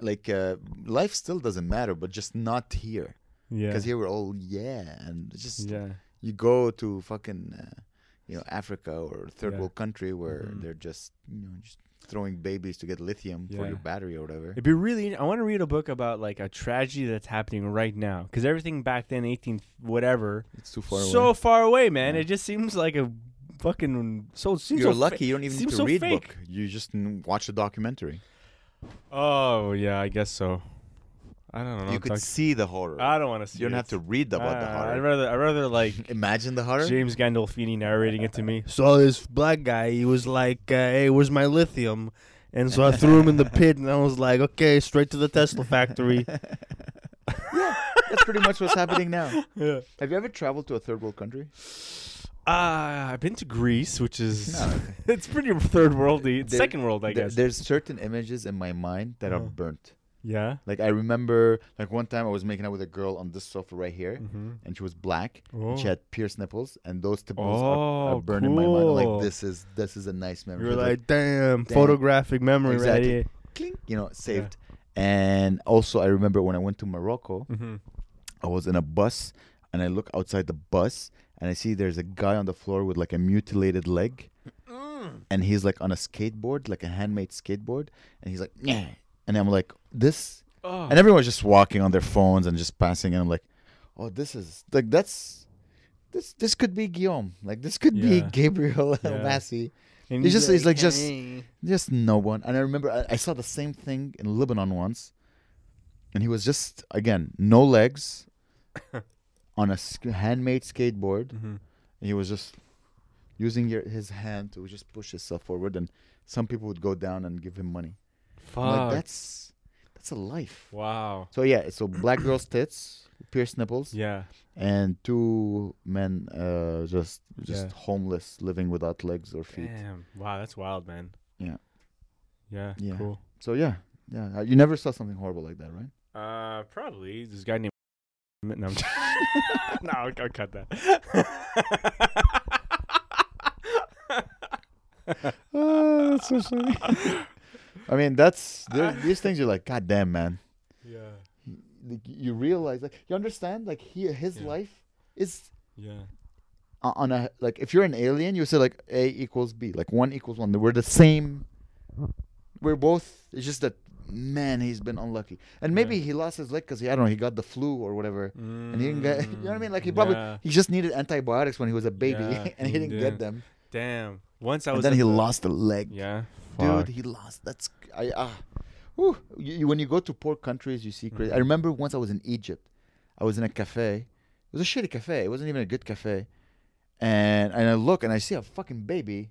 Speaker 1: like uh, life still doesn't matter, but just not here.
Speaker 2: Yeah.
Speaker 1: Because here we're all yeah, and just
Speaker 2: Yeah.
Speaker 1: you go to fucking uh, you know Africa or third
Speaker 2: Yeah.
Speaker 1: world country where
Speaker 2: Mhm.
Speaker 1: they're just you know just throwing babies to get lithium for your battery or whatever.
Speaker 2: It'd be really. I want to read a book about like a tragedy that's happening right now, because everything back then, eighteen whatever,
Speaker 1: It's too far away.
Speaker 2: so
Speaker 1: away.
Speaker 2: far away, man.
Speaker 1: Yeah.
Speaker 2: It just seems like a fucking so. Seems
Speaker 1: You're
Speaker 2: so
Speaker 1: lucky
Speaker 2: fa-
Speaker 1: you don't even need to
Speaker 2: so
Speaker 1: read
Speaker 2: fake.
Speaker 1: book. You just watch the documentary.
Speaker 2: Oh yeah, I guess so. I don't know.
Speaker 1: you could
Speaker 2: talk-
Speaker 1: see the horror.
Speaker 2: I don't want to see.
Speaker 1: you don't
Speaker 2: it.
Speaker 1: have to read about the
Speaker 2: Ah,
Speaker 1: horror.
Speaker 2: I'd rather. I'd rather like
Speaker 1: Imagine the horror.
Speaker 2: James Gandolfini narrating it to me.
Speaker 3: saw this black guy. He was like, uh, "Hey, where's my lithium?" And so I threw him in the pit, and I was like, "Okay, straight to the Tesla factory."
Speaker 1: yeah, that's pretty much what's happening now.
Speaker 2: Yeah.
Speaker 1: Have you ever traveled to a third world country?
Speaker 2: Uh, I've been to Greece, which is
Speaker 1: No.
Speaker 2: it's pretty third worldy. It's
Speaker 1: There-
Speaker 2: second world, I
Speaker 1: There-
Speaker 2: guess.
Speaker 1: there's certain images in my mind that are
Speaker 2: Uh-huh.
Speaker 1: burnt.
Speaker 2: Yeah.
Speaker 1: Like I remember, like one time I was making out with a girl on this sofa right here,
Speaker 2: Mm-hmm.
Speaker 1: and she was black.
Speaker 2: Oh.
Speaker 1: And she had pierced nipples, and those nipples are, are
Speaker 2: Oh,
Speaker 1: burned in my mind. I'm like this is this is a nice memory.
Speaker 3: You're
Speaker 1: was
Speaker 3: like, "Damn,
Speaker 1: Damn.
Speaker 3: photographic memory right
Speaker 1: Exactly.
Speaker 3: here."
Speaker 1: clink, you know, saved. And also, I remember when I went to Morocco,
Speaker 2: Mm-hmm.
Speaker 1: I was in a bus, and I look outside the bus, and I see there's a guy on the floor with like a mutilated leg, and he's like on a skateboard, like a handmade skateboard, and he's like, yeah. And I'm like, this,
Speaker 2: Oh.
Speaker 1: and everyone's just walking on their phones and just passing, and I'm like, oh, this is like that's. This, this could be Guillaume. Like this could be Gabriel
Speaker 2: Yeah.
Speaker 1: Massey.
Speaker 2: And
Speaker 1: It's
Speaker 2: he's
Speaker 1: just it's like just
Speaker 3: "Hey."
Speaker 1: just no one. And I remember I, I saw the same thing in Lebanon once, and he was just again no legs, on a sk- handmade skateboard.
Speaker 2: Mhm.
Speaker 1: And he was just using your, his hand to just push himself forward, and some people would go down and give him money.
Speaker 2: Fuck.
Speaker 1: like that's that's a life.
Speaker 2: wow.
Speaker 1: So yeah, so black girls' tits, pierced nipples,
Speaker 2: Yeah.
Speaker 1: and two men uh, just just
Speaker 2: Yeah.
Speaker 1: homeless, living without legs or feet.
Speaker 2: Damn. Wow, that's wild, man.
Speaker 1: Yeah.
Speaker 2: Yeah.
Speaker 1: Yeah.
Speaker 2: Cool.
Speaker 1: So yeah, yeah, uh, you never saw something horrible like that, right?
Speaker 2: Uh, probably this guy named. No, I'm no, I'll, I'll cut that.
Speaker 1: Oh, that's so funny. I mean, that's these things. You're like, God damn, man.
Speaker 2: yeah.
Speaker 1: Like, you realize, like, you understand, like, he his
Speaker 2: Yeah.
Speaker 1: life is
Speaker 2: Yeah.
Speaker 1: on a like. If you're an alien, you say like A equals B, like one equals one. We're the same. We're both. It's just that man, he's been unlucky, and maybe
Speaker 2: Yeah.
Speaker 1: he lost his leg because he I don't know he got the flu or whatever. And he didn't get, you know what I mean? Like he probably
Speaker 2: Mm, Yeah.
Speaker 1: he just needed antibiotics when he was a baby,
Speaker 2: Yeah,
Speaker 1: and he didn't
Speaker 2: did.
Speaker 1: get them.
Speaker 2: Damn. Once I
Speaker 1: And
Speaker 2: was.
Speaker 1: then he
Speaker 2: the-
Speaker 1: lost a leg.
Speaker 2: Yeah.
Speaker 1: Dude he lost. That's i ah. Whew. You, you- when you go to poor countries you see crazy. I
Speaker 2: Mhm.
Speaker 1: remember once i was in egypt. I was in a cafe. It was a shitty cafe. It wasn't even a good cafe. And and i look and i see a fucking baby.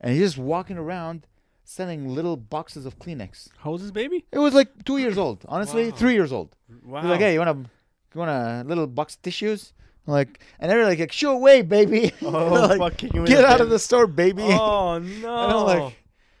Speaker 1: And he's just walking around selling little boxes of kleenex.
Speaker 2: How old is this baby?
Speaker 1: it was like two years old. Honestly
Speaker 2: Wow.
Speaker 1: three years old.
Speaker 2: Wow.
Speaker 1: he's like hey you want a you want a little box of tissues? I'm like and they're like, like sure way baby.
Speaker 2: Oh,
Speaker 1: Like,
Speaker 2: fuck, kicking him
Speaker 1: get out of the store baby.
Speaker 2: Oh no.
Speaker 1: and i'm like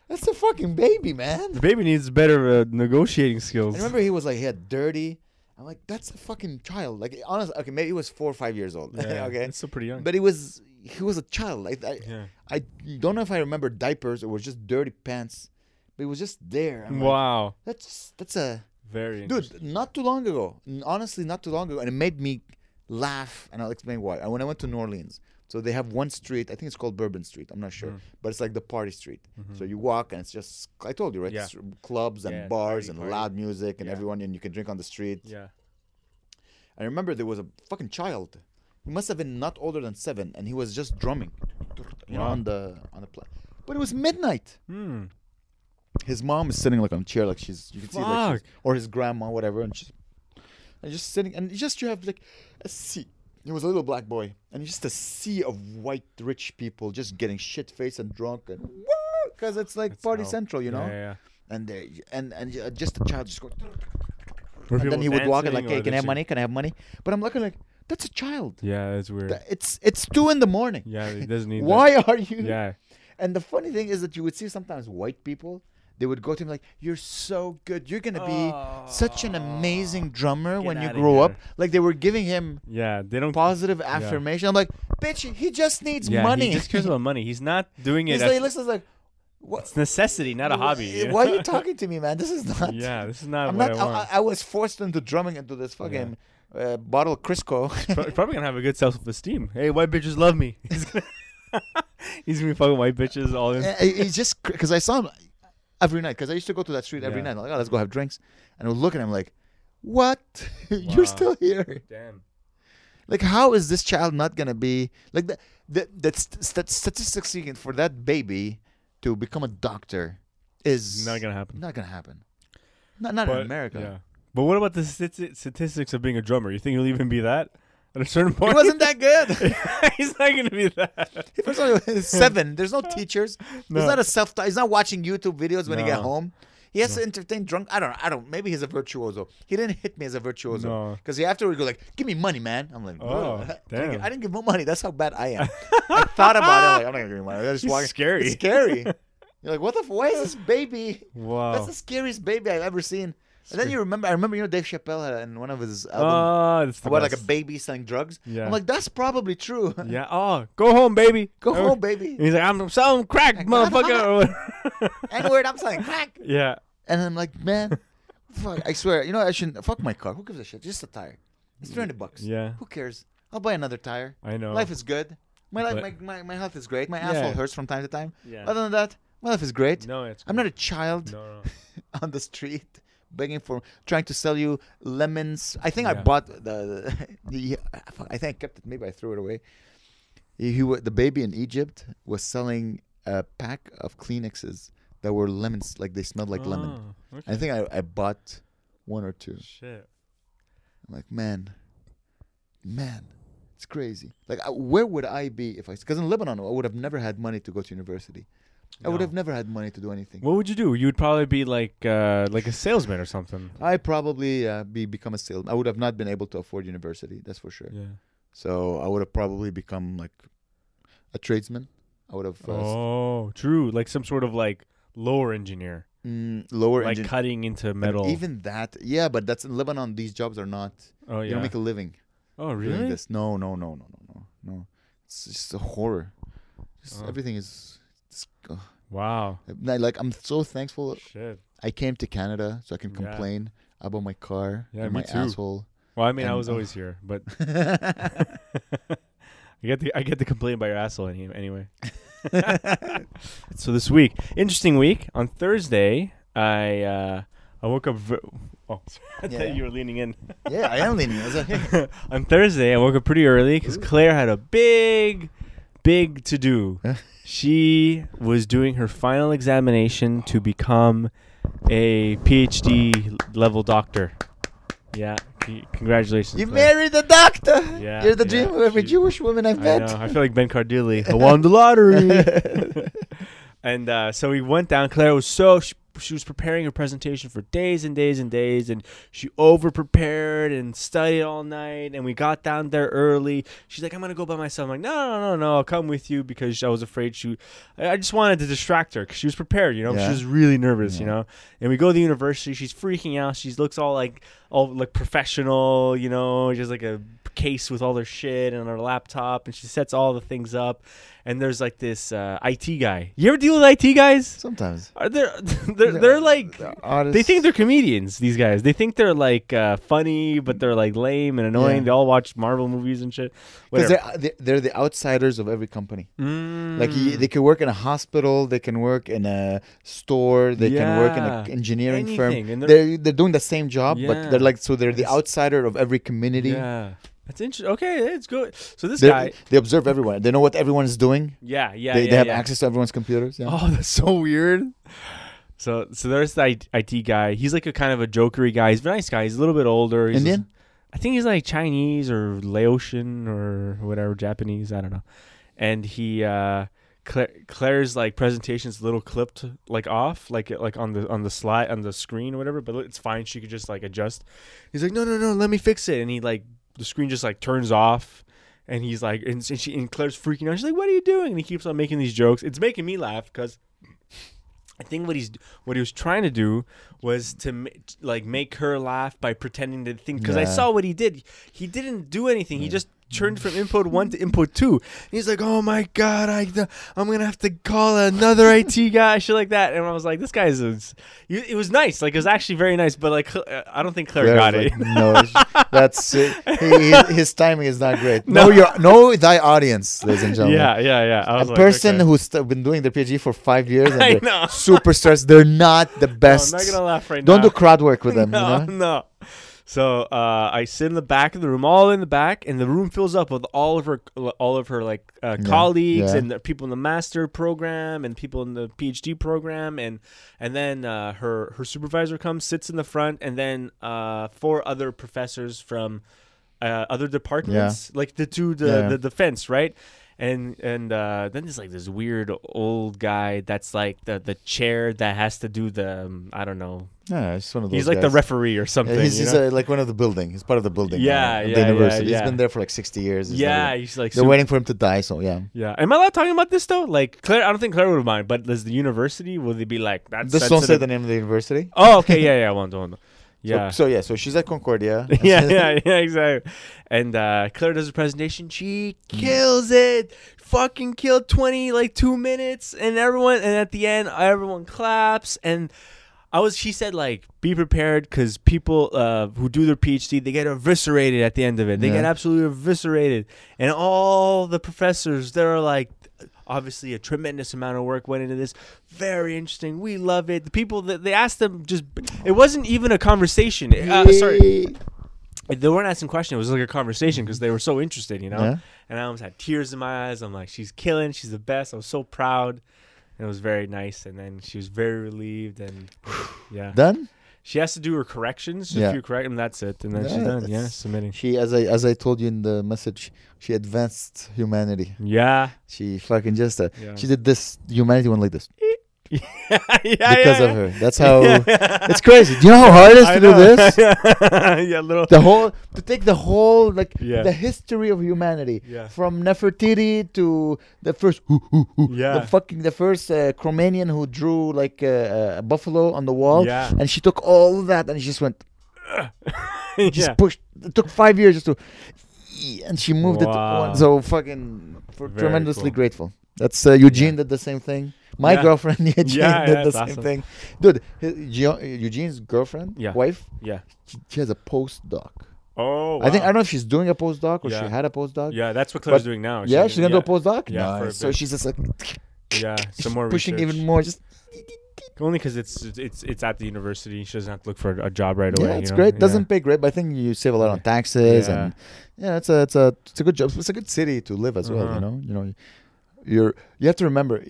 Speaker 1: that's a fucking baby man
Speaker 2: the baby needs better uh, negotiating skills.
Speaker 1: I remember he was like he had dirty. I'm like, that's a fucking child. Like honestly, okay, maybe he was four or five years old.
Speaker 2: Yeah,
Speaker 1: okay,
Speaker 2: It's still pretty young.
Speaker 1: but he was he was a child. Like I,
Speaker 2: yeah.
Speaker 1: I don't know if I remember diapers or was just dirty pants, but he was just there. I'm like,
Speaker 2: Wow.
Speaker 1: that's that's a
Speaker 2: Very. interesting.
Speaker 1: dude. Not too long ago, honestly, not too long ago, and it made me laugh. And I'll explain why. And when I went to New Orleans, so they have one street. I think it's called Bourbon Street. I'm not sure,
Speaker 2: Mm.
Speaker 1: but it's like the party street.
Speaker 2: Mhm.
Speaker 1: So you walk and it's just I told you right,
Speaker 2: Yeah.
Speaker 1: Clubs and
Speaker 2: Yeah,
Speaker 1: bars
Speaker 2: party,
Speaker 1: and
Speaker 2: party.
Speaker 1: loud music and
Speaker 2: Yeah.
Speaker 1: everyone and you can drink on the street.
Speaker 2: Yeah.
Speaker 1: I remember there was a fucking child. He must have been not older than seven, and he was just drumming, you know, on the on the pla But it was midnight.
Speaker 2: Hmm.
Speaker 1: His mom is sitting like on a chair, like she's you can see like or his grandma, whatever, and she's and just sitting and just you have like a sea. He was a little black boy, and just a sea of white rich people just getting shit faced and drunk and because it's like party central, you know.
Speaker 2: Yeah, yeah.
Speaker 1: And they and and uh, just a child just going.
Speaker 2: Were
Speaker 1: and then he would walk and like, hey, can I have money? Can I have money? But I'm looking like, that's a child.
Speaker 2: Yeah, that's weird.
Speaker 1: It's it's two in the morning.
Speaker 2: yeah, it doesn't need. that.
Speaker 1: Why are you?
Speaker 2: Yeah.
Speaker 1: And the funny thing is that you would see sometimes white people they would go to him like, "You're so good. You're gonna be such an amazing drummer when you grow up." Like they were giving him
Speaker 2: Yeah, they don't.
Speaker 1: positive affirmation. I'm like, "Bitch, he just needs
Speaker 2: yeah,
Speaker 1: money.
Speaker 2: He just cares about money. He's not doing it.
Speaker 1: He's
Speaker 2: as-
Speaker 1: like, he looks like, what?
Speaker 2: it's necessity, not a hobby. you
Speaker 1: Why are you talking to me, man? This is not.
Speaker 2: yeah, this is not
Speaker 1: I'm
Speaker 2: what
Speaker 1: not.
Speaker 2: I
Speaker 1: I,
Speaker 2: want.
Speaker 1: I, was forced into drumming into this fucking uh, bottle of Crisco.
Speaker 2: Probably gonna have a good self-esteem. Hey, white bitches love me. He's gonna, he's gonna be fucking white bitches all in.
Speaker 1: He's just because I saw him every night because I used to go to that street every
Speaker 2: Yeah.
Speaker 1: night. I'm like, oh, let's go have drinks, and I would look at him like, "What?
Speaker 2: Wow.
Speaker 1: You're still here?
Speaker 2: Damn.
Speaker 1: Like, how is this child not gonna be like that? That that st- st- statistics speaking for that baby to become a doctor is
Speaker 2: Not gonna happen.
Speaker 1: Not gonna happen. Not not in America.
Speaker 2: Yeah. But what about the stati- statistics of being a drummer? You think he'll even be that at a certain
Speaker 1: He
Speaker 2: point?
Speaker 1: wasn't that good.
Speaker 2: he's not gonna be that.
Speaker 1: He was only seven. There's no teachers.
Speaker 2: No.
Speaker 1: He's not a self. Taught. He's not watching YouTube videos when he get home. He has to entertain drunk. I don't. know. I don't. Maybe he's a virtuoso. He didn't hit me as a virtuoso
Speaker 2: No.
Speaker 1: because he afterward go like, "Give me money, man." I'm like,
Speaker 2: Oh,
Speaker 1: I didn't
Speaker 2: damn.
Speaker 1: give- I didn't give him money. That's how bad I am. I thought about it. I'm like, I'm not gonna give him money. I just
Speaker 2: He's
Speaker 1: walk.
Speaker 2: scary.
Speaker 1: It's scary. You're like, what the? F- why is this baby?
Speaker 2: Wow.
Speaker 1: That's the scariest baby I've ever seen. And then you remember, I remember, you know, Dave Chappelle had in one of his albums
Speaker 2: Ah, that's the
Speaker 1: about like a baby selling drugs.
Speaker 2: Yeah.
Speaker 1: I'm like, that's probably true.
Speaker 2: Yeah. Oh, go home, baby.
Speaker 1: Go
Speaker 2: Oh.
Speaker 1: home, baby.
Speaker 2: And he's like, I'm selling crack, motherfucker.
Speaker 1: N word, I'm selling crack.
Speaker 2: yeah.
Speaker 1: And I'm like, man, fuck, I swear, you know, I shouldn't fuck my car. Who gives a shit? Just a tire. It's 300 bucks.
Speaker 2: Yeah.
Speaker 1: Who cares? I'll buy another tire.
Speaker 2: I know.
Speaker 1: Life is good. My life,
Speaker 2: But-
Speaker 1: my, my, my health is great. My
Speaker 2: Yeah.
Speaker 1: asshole hurts from time to time.
Speaker 2: Yeah.
Speaker 1: Other than that, my life is great.
Speaker 2: no, it's.
Speaker 1: I'm not a child
Speaker 2: No, no.
Speaker 1: on the street begging for, trying to sell you lemons. I think I bought the, the, I think I kept it. Maybe I threw it away. He, he the baby in Egypt was selling a pack of Kleenexes that were lemons, like they smelled like lemon.
Speaker 2: Oh,
Speaker 1: I think I, I bought one or two.
Speaker 2: Shit.
Speaker 1: I'm like, man, man, it's crazy. Like, uh, where would I be if I? Because in Lebanon, I would have never had money to go to university. I would
Speaker 2: No.
Speaker 1: have never had money to do anything.
Speaker 2: What would you do? You would probably be like uh, like a salesman or something.
Speaker 1: I probably uh, be become a salesman. I would have not been able to afford university. That's for sure.
Speaker 2: Yeah.
Speaker 1: So I would have probably become like a tradesman. I would have uh, s-
Speaker 2: Oh, true. Like some sort of like lower engineer,
Speaker 1: mm, lower
Speaker 2: like
Speaker 1: engine.
Speaker 2: cutting into
Speaker 1: but
Speaker 2: metal.
Speaker 1: Even that, yeah, but that's in Lebanon. These jobs are not.
Speaker 2: oh
Speaker 1: You
Speaker 2: yeah.
Speaker 1: don't make a living.
Speaker 2: oh
Speaker 1: doing
Speaker 2: really?
Speaker 1: this. No, no, no, no, no, no, no. It's just a horror. Just
Speaker 2: Oh.
Speaker 1: Everything is. It's, ugh.
Speaker 2: Wow.
Speaker 1: I- like I'm so thankful.
Speaker 2: Shit.
Speaker 1: I came to Canada so I can
Speaker 2: Yeah.
Speaker 1: complain about my car
Speaker 2: Yeah,
Speaker 1: and my
Speaker 2: too.
Speaker 1: asshole.
Speaker 2: Well, I mean, I was always here, but I get the I get to complain about your asshole anyway. so this week, interesting week. On Thursday, I uh, I woke up. Ver- oh, I
Speaker 1: Yeah.
Speaker 2: thought you were leaning in.
Speaker 1: yeah, I am leaning. I
Speaker 2: on Thursday, I woke up pretty early because Claire had a big, big to do. she was doing her final examination to become a PhD level doctor. Yeah, c- congratulations.
Speaker 1: you
Speaker 2: Claire.
Speaker 1: married the doctor.
Speaker 2: Yeah,
Speaker 1: You're the
Speaker 2: yeah,
Speaker 1: dream of every
Speaker 2: she-
Speaker 1: Jewish woman I've
Speaker 2: I
Speaker 1: met.
Speaker 2: know. I feel like Ben Cardilli. I won the lottery. and uh, so we went down. Claire was so she was preparing her presentation for days and days and days, and she over prepared and studied all night. And we got down there early. She's like, "I'm gonna go by myself." I'm like, "No, no, no, no, I'll come with you because I was afraid she. I just wanted to distract her because she was prepared. You know,
Speaker 1: Yeah.
Speaker 2: she was really nervous. You know. And we go to the university. She's freaking out. She looks all like all like professional. You know, just like a case with all their shit and her laptop, and she sets all the things up. And there's like this uh, IT guy. You ever deal with IT guys?
Speaker 1: Sometimes.
Speaker 2: Are they they're they're like
Speaker 1: The
Speaker 2: they think they're comedians. These guys. They think they're like uh, funny, but they're like lame and annoying.
Speaker 1: Yeah.
Speaker 2: They all watch Marvel movies and shit.
Speaker 1: because they're, they're the outsiders of every company. Like
Speaker 2: Mm.
Speaker 1: they can work in a hospital, they can work in a store, they can work in
Speaker 2: Yeah.
Speaker 1: an engineering
Speaker 2: Anything,
Speaker 1: firm.
Speaker 2: they're-
Speaker 1: They're they're doing the same job,
Speaker 2: Yeah.
Speaker 1: but they're like so they're the outsider of every community.
Speaker 2: Yeah, that's interesting. Okay, it's good. So this
Speaker 1: They're-
Speaker 2: guy.
Speaker 1: they observe everyone. They know what everyone is doing.
Speaker 2: Yeah, yeah,
Speaker 1: they,
Speaker 2: yeah.
Speaker 1: they have
Speaker 2: yeah.
Speaker 1: access to everyone's computers. Yeah.
Speaker 2: Oh, that's so weird. So, so there's the IT guy. He's like a kind of a jokery guy. He's a nice guy. He's a little bit older. He's
Speaker 1: Indian?
Speaker 2: I think he's like Chinese or Laotian or whatever, Japanese. I don't know. And he, uh, Claire, Claire's like presentation's a little clipped like off, like like on the on the slide on the screen or whatever. But it's fine. She could just like adjust. He's like, no, no, no, let me fix it. And he like the screen just like turns off. And he's like, and, and she and Claire's freaking out. She's like, "What are you doing?" And he keeps on making these jokes. It's making me laugh because I think what he's what he was trying to do was to ma- like make her laugh by pretending to think because I saw what he did. He didn't do anything. He just turned from input one to input two. He's like, "Oh my god, I I'm gonna have to call another IT guy, shit like that." And I was like, "This guy is." is- It was nice. Like it was actually very nice, but like I don't think Claire
Speaker 1: Claire
Speaker 2: got it.
Speaker 1: like, no, that's it. He, his, timing is not great.
Speaker 2: No.
Speaker 1: Know your know thy audience, ladies and gentlemen.
Speaker 2: yeah, yeah, yeah. I
Speaker 1: A
Speaker 2: like,
Speaker 1: person
Speaker 2: okay.
Speaker 1: who's been doing their PhD for five years and
Speaker 2: I
Speaker 1: they're superstars, they're not the
Speaker 2: No, I'm
Speaker 1: best.
Speaker 2: not gonna laugh right
Speaker 1: Don't
Speaker 2: now.
Speaker 1: do crowd work with them.
Speaker 2: no,
Speaker 1: You know?
Speaker 2: no. So uh, I sit in the back of the room, all in the back, and the room fills up with all of her, all of her like uh,
Speaker 1: Yeah,
Speaker 2: colleagues
Speaker 1: yeah.
Speaker 2: and the people in the master program and people in the PhD program, and and then uh, her her supervisor comes, sits in the front, and then uh, four other professors from uh, other departments, like the two the,
Speaker 1: Yeah.
Speaker 2: the defense, right? And and uh, then there's like this weird old guy that's like the the chair that has to do the um, I don't know.
Speaker 1: Yeah, he's one of those.
Speaker 2: He's like the referee or
Speaker 1: Yeah,
Speaker 2: something.
Speaker 1: he's
Speaker 2: you
Speaker 1: he's
Speaker 2: know?
Speaker 1: uh, like one of the building. He's part of the building.
Speaker 2: Yeah,
Speaker 1: uh, of
Speaker 2: yeah,
Speaker 1: the
Speaker 2: yeah,
Speaker 1: university.
Speaker 2: yeah.
Speaker 1: He's been there for like sixty years. He's
Speaker 2: yeah,
Speaker 1: never-
Speaker 2: he's like
Speaker 1: they're
Speaker 2: super-
Speaker 1: waiting for him to die. So yeah,
Speaker 2: Yeah, am I allowed talking about this though? Like Claire, I don't think Claire would mind, but does the university will they be like that's
Speaker 1: just don't say the name of the university.
Speaker 2: Oh, okay, yeah, yeah, I won't, I won't. Yeah.
Speaker 1: So, so yeah, so she's at Concordia.
Speaker 2: yeah, yeah, yeah, exactly. And uh, Claire does a presentation. She kills it. Fucking killed twenty like two minutes, and everyone. And at the end, everyone claps. And I was. She said like, be prepared because people uh, who do their PhD they get eviscerated at the end of it. They
Speaker 1: Yeah.
Speaker 2: get absolutely eviscerated. And all the professors they're like. Obviously, a tremendous amount of work went into this. Very interesting. We love it. The people that they asked them just, it wasn't even a conversation. Uh, sorry, they weren't asking questions. It was like a conversation because they were so interested, you know.
Speaker 1: Yeah.
Speaker 2: And I almost had tears in my eyes. I'm like, she's killing. She's the best. I was so proud. And it was very nice. And then she was very relieved. And yeah,
Speaker 1: Done.
Speaker 2: She has to do her corrections. Just
Speaker 1: Yeah.
Speaker 2: a few correct, and that's it. And then she's done. Yeah, submitting.
Speaker 1: She, as I as I told you in the message, she advanced humanity.
Speaker 2: Yeah,
Speaker 1: She fucking just uh,
Speaker 2: yeah.
Speaker 1: she did this humanity one like this
Speaker 2: yeah,
Speaker 1: because
Speaker 2: yeah,
Speaker 1: of her. That's how. It's crazy. Do you know how hard it is
Speaker 2: I
Speaker 1: to do this?
Speaker 2: yeah, little.
Speaker 1: The whole to take the whole like the history of humanity
Speaker 2: Yeah.
Speaker 1: from Nefertiti to the first
Speaker 2: Yeah.
Speaker 1: the fucking the first uh, Cro-Magnon who drew like uh, a buffalo on the wall
Speaker 2: Yeah.
Speaker 1: and she took all of that and she just went just pushed it took five years just to and she moved it
Speaker 2: Wow.
Speaker 1: one so fucking for tremendously
Speaker 2: cool.
Speaker 1: grateful that's uh, Eugene did the same thing my
Speaker 2: Yeah.
Speaker 1: girlfriend Eugene
Speaker 2: Yeah,
Speaker 1: did
Speaker 2: yeah,
Speaker 1: the same
Speaker 2: awesome.
Speaker 1: thing dude Eugene's girlfriend
Speaker 2: Yeah.
Speaker 1: wife
Speaker 2: Yeah.
Speaker 1: she, she has a postdoc
Speaker 2: Oh,
Speaker 1: I think I don't know if she's doing a postdoc or she had a postdoc
Speaker 2: Yeah, that's what Claire's
Speaker 1: But-
Speaker 2: doing now.
Speaker 1: yeah she's gonna do a postdoc
Speaker 2: Yeah, for a
Speaker 1: so she's just like
Speaker 2: Yeah, some more
Speaker 1: pushing
Speaker 2: research.
Speaker 1: even more just
Speaker 2: Only because it's it's it's at the university. She doesn't have to look for a job right away.
Speaker 1: yeah, it's
Speaker 2: you know?
Speaker 1: great.
Speaker 2: Yeah.
Speaker 1: Doesn't pay great, but I think you save a lot on taxes,
Speaker 2: Yeah.
Speaker 1: and yeah, it's a it's a it's a good job. It's a good city to live as well.
Speaker 2: Uh-huh.
Speaker 1: You know, you know, you're you have to remember,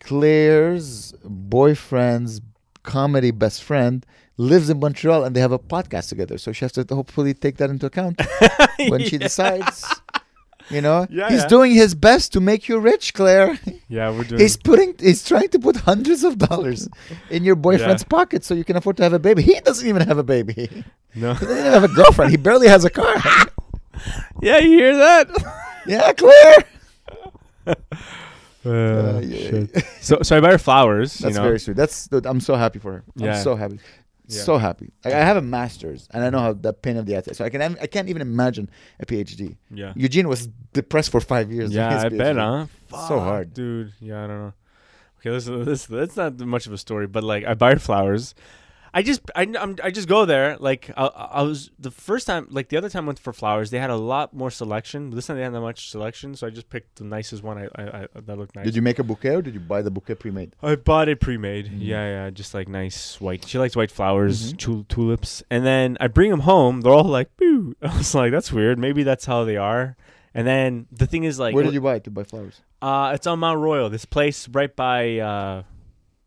Speaker 1: Claire's boyfriend's comedy best friend lives in Montreal, and they have a podcast together. So she has to hopefully take that into account when she decides. You know,
Speaker 2: Yeah,
Speaker 1: he's
Speaker 2: yeah.
Speaker 1: doing his best to make you rich, Claire.
Speaker 2: Yeah, we're doing.
Speaker 1: He's putting, he's trying to put hundreds of dollars in your boyfriend's pocket so you can afford to have a baby. He doesn't even have a baby.
Speaker 2: no.
Speaker 1: He doesn't even have a girlfriend. He barely has a car.
Speaker 2: yeah, you hear that?
Speaker 1: yeah, Claire.
Speaker 2: Uh, shit. So so I buy her flowers.
Speaker 1: That's
Speaker 2: you know.
Speaker 1: very sweet. That's dude, I'm so happy for her.
Speaker 2: Yeah.
Speaker 1: I'm so happy.
Speaker 2: Yeah.
Speaker 1: So happy. Like, I have a master's, and I know how the pain of the ass. So I can I can't even imagine a PhD.
Speaker 2: Yeah.
Speaker 1: Eugene was depressed for five years.
Speaker 2: Yeah,
Speaker 1: his
Speaker 2: I bet,
Speaker 1: PhD.
Speaker 2: huh?
Speaker 1: So hard.
Speaker 2: dude. Yeah, I don't know. Okay, listen, this that's not much of a story, but like I buy her flowers. I just I I'm, I just go there. Like I, I was the first time, like the other time I went for flowers, they had a lot more selection. This time they had that much selection, so I just picked the nicest one. I, I, I that looked nice.
Speaker 1: Did you make a bouquet or did you buy the bouquet pre-made?
Speaker 2: I bought it pre-made.
Speaker 1: Mhm.
Speaker 2: Yeah, yeah, just like nice white. She likes white flowers,
Speaker 1: Mhm.
Speaker 2: tul- tulips. And then I bring them home. They're all like, "Boo!" I was like, "That's weird. Maybe that's how they are." And then the thing is, like,
Speaker 1: Where did you buy it to buy flowers?
Speaker 2: Uh, it's on Mount Royal. This place right by uh,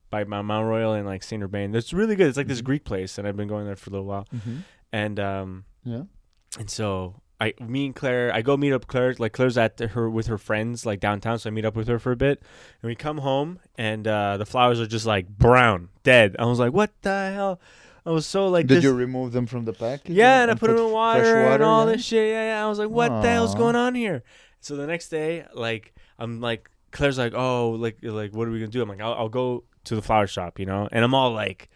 Speaker 2: by Mount Royal and like Saint Urbain. It's really good. It's like this
Speaker 1: Mhm.
Speaker 2: Greek place, and I've been going there for a little while.
Speaker 1: Mm-hmm.
Speaker 2: And um,
Speaker 1: Yeah.
Speaker 2: and so I, me and Claire, I go meet up Claire. Like Claire's at her with her friends like downtown, so I meet up with her for a bit. And we come home, and uh, the flowers are just like brown, dead. I was like, what the hell? I was so like,
Speaker 1: did
Speaker 2: this-
Speaker 1: you remove them from the package?
Speaker 2: yeah, and I put them in
Speaker 1: fresh
Speaker 2: water, and all
Speaker 1: yeah?
Speaker 2: this shit. Yeah, yeah. I was like, what the hell's going on here? So the next day, like, I'm like, Claire's like, oh, like, like, what are we gonna do? I'm like, I'll, I'll go to the flower shop, you know, and I'm all like,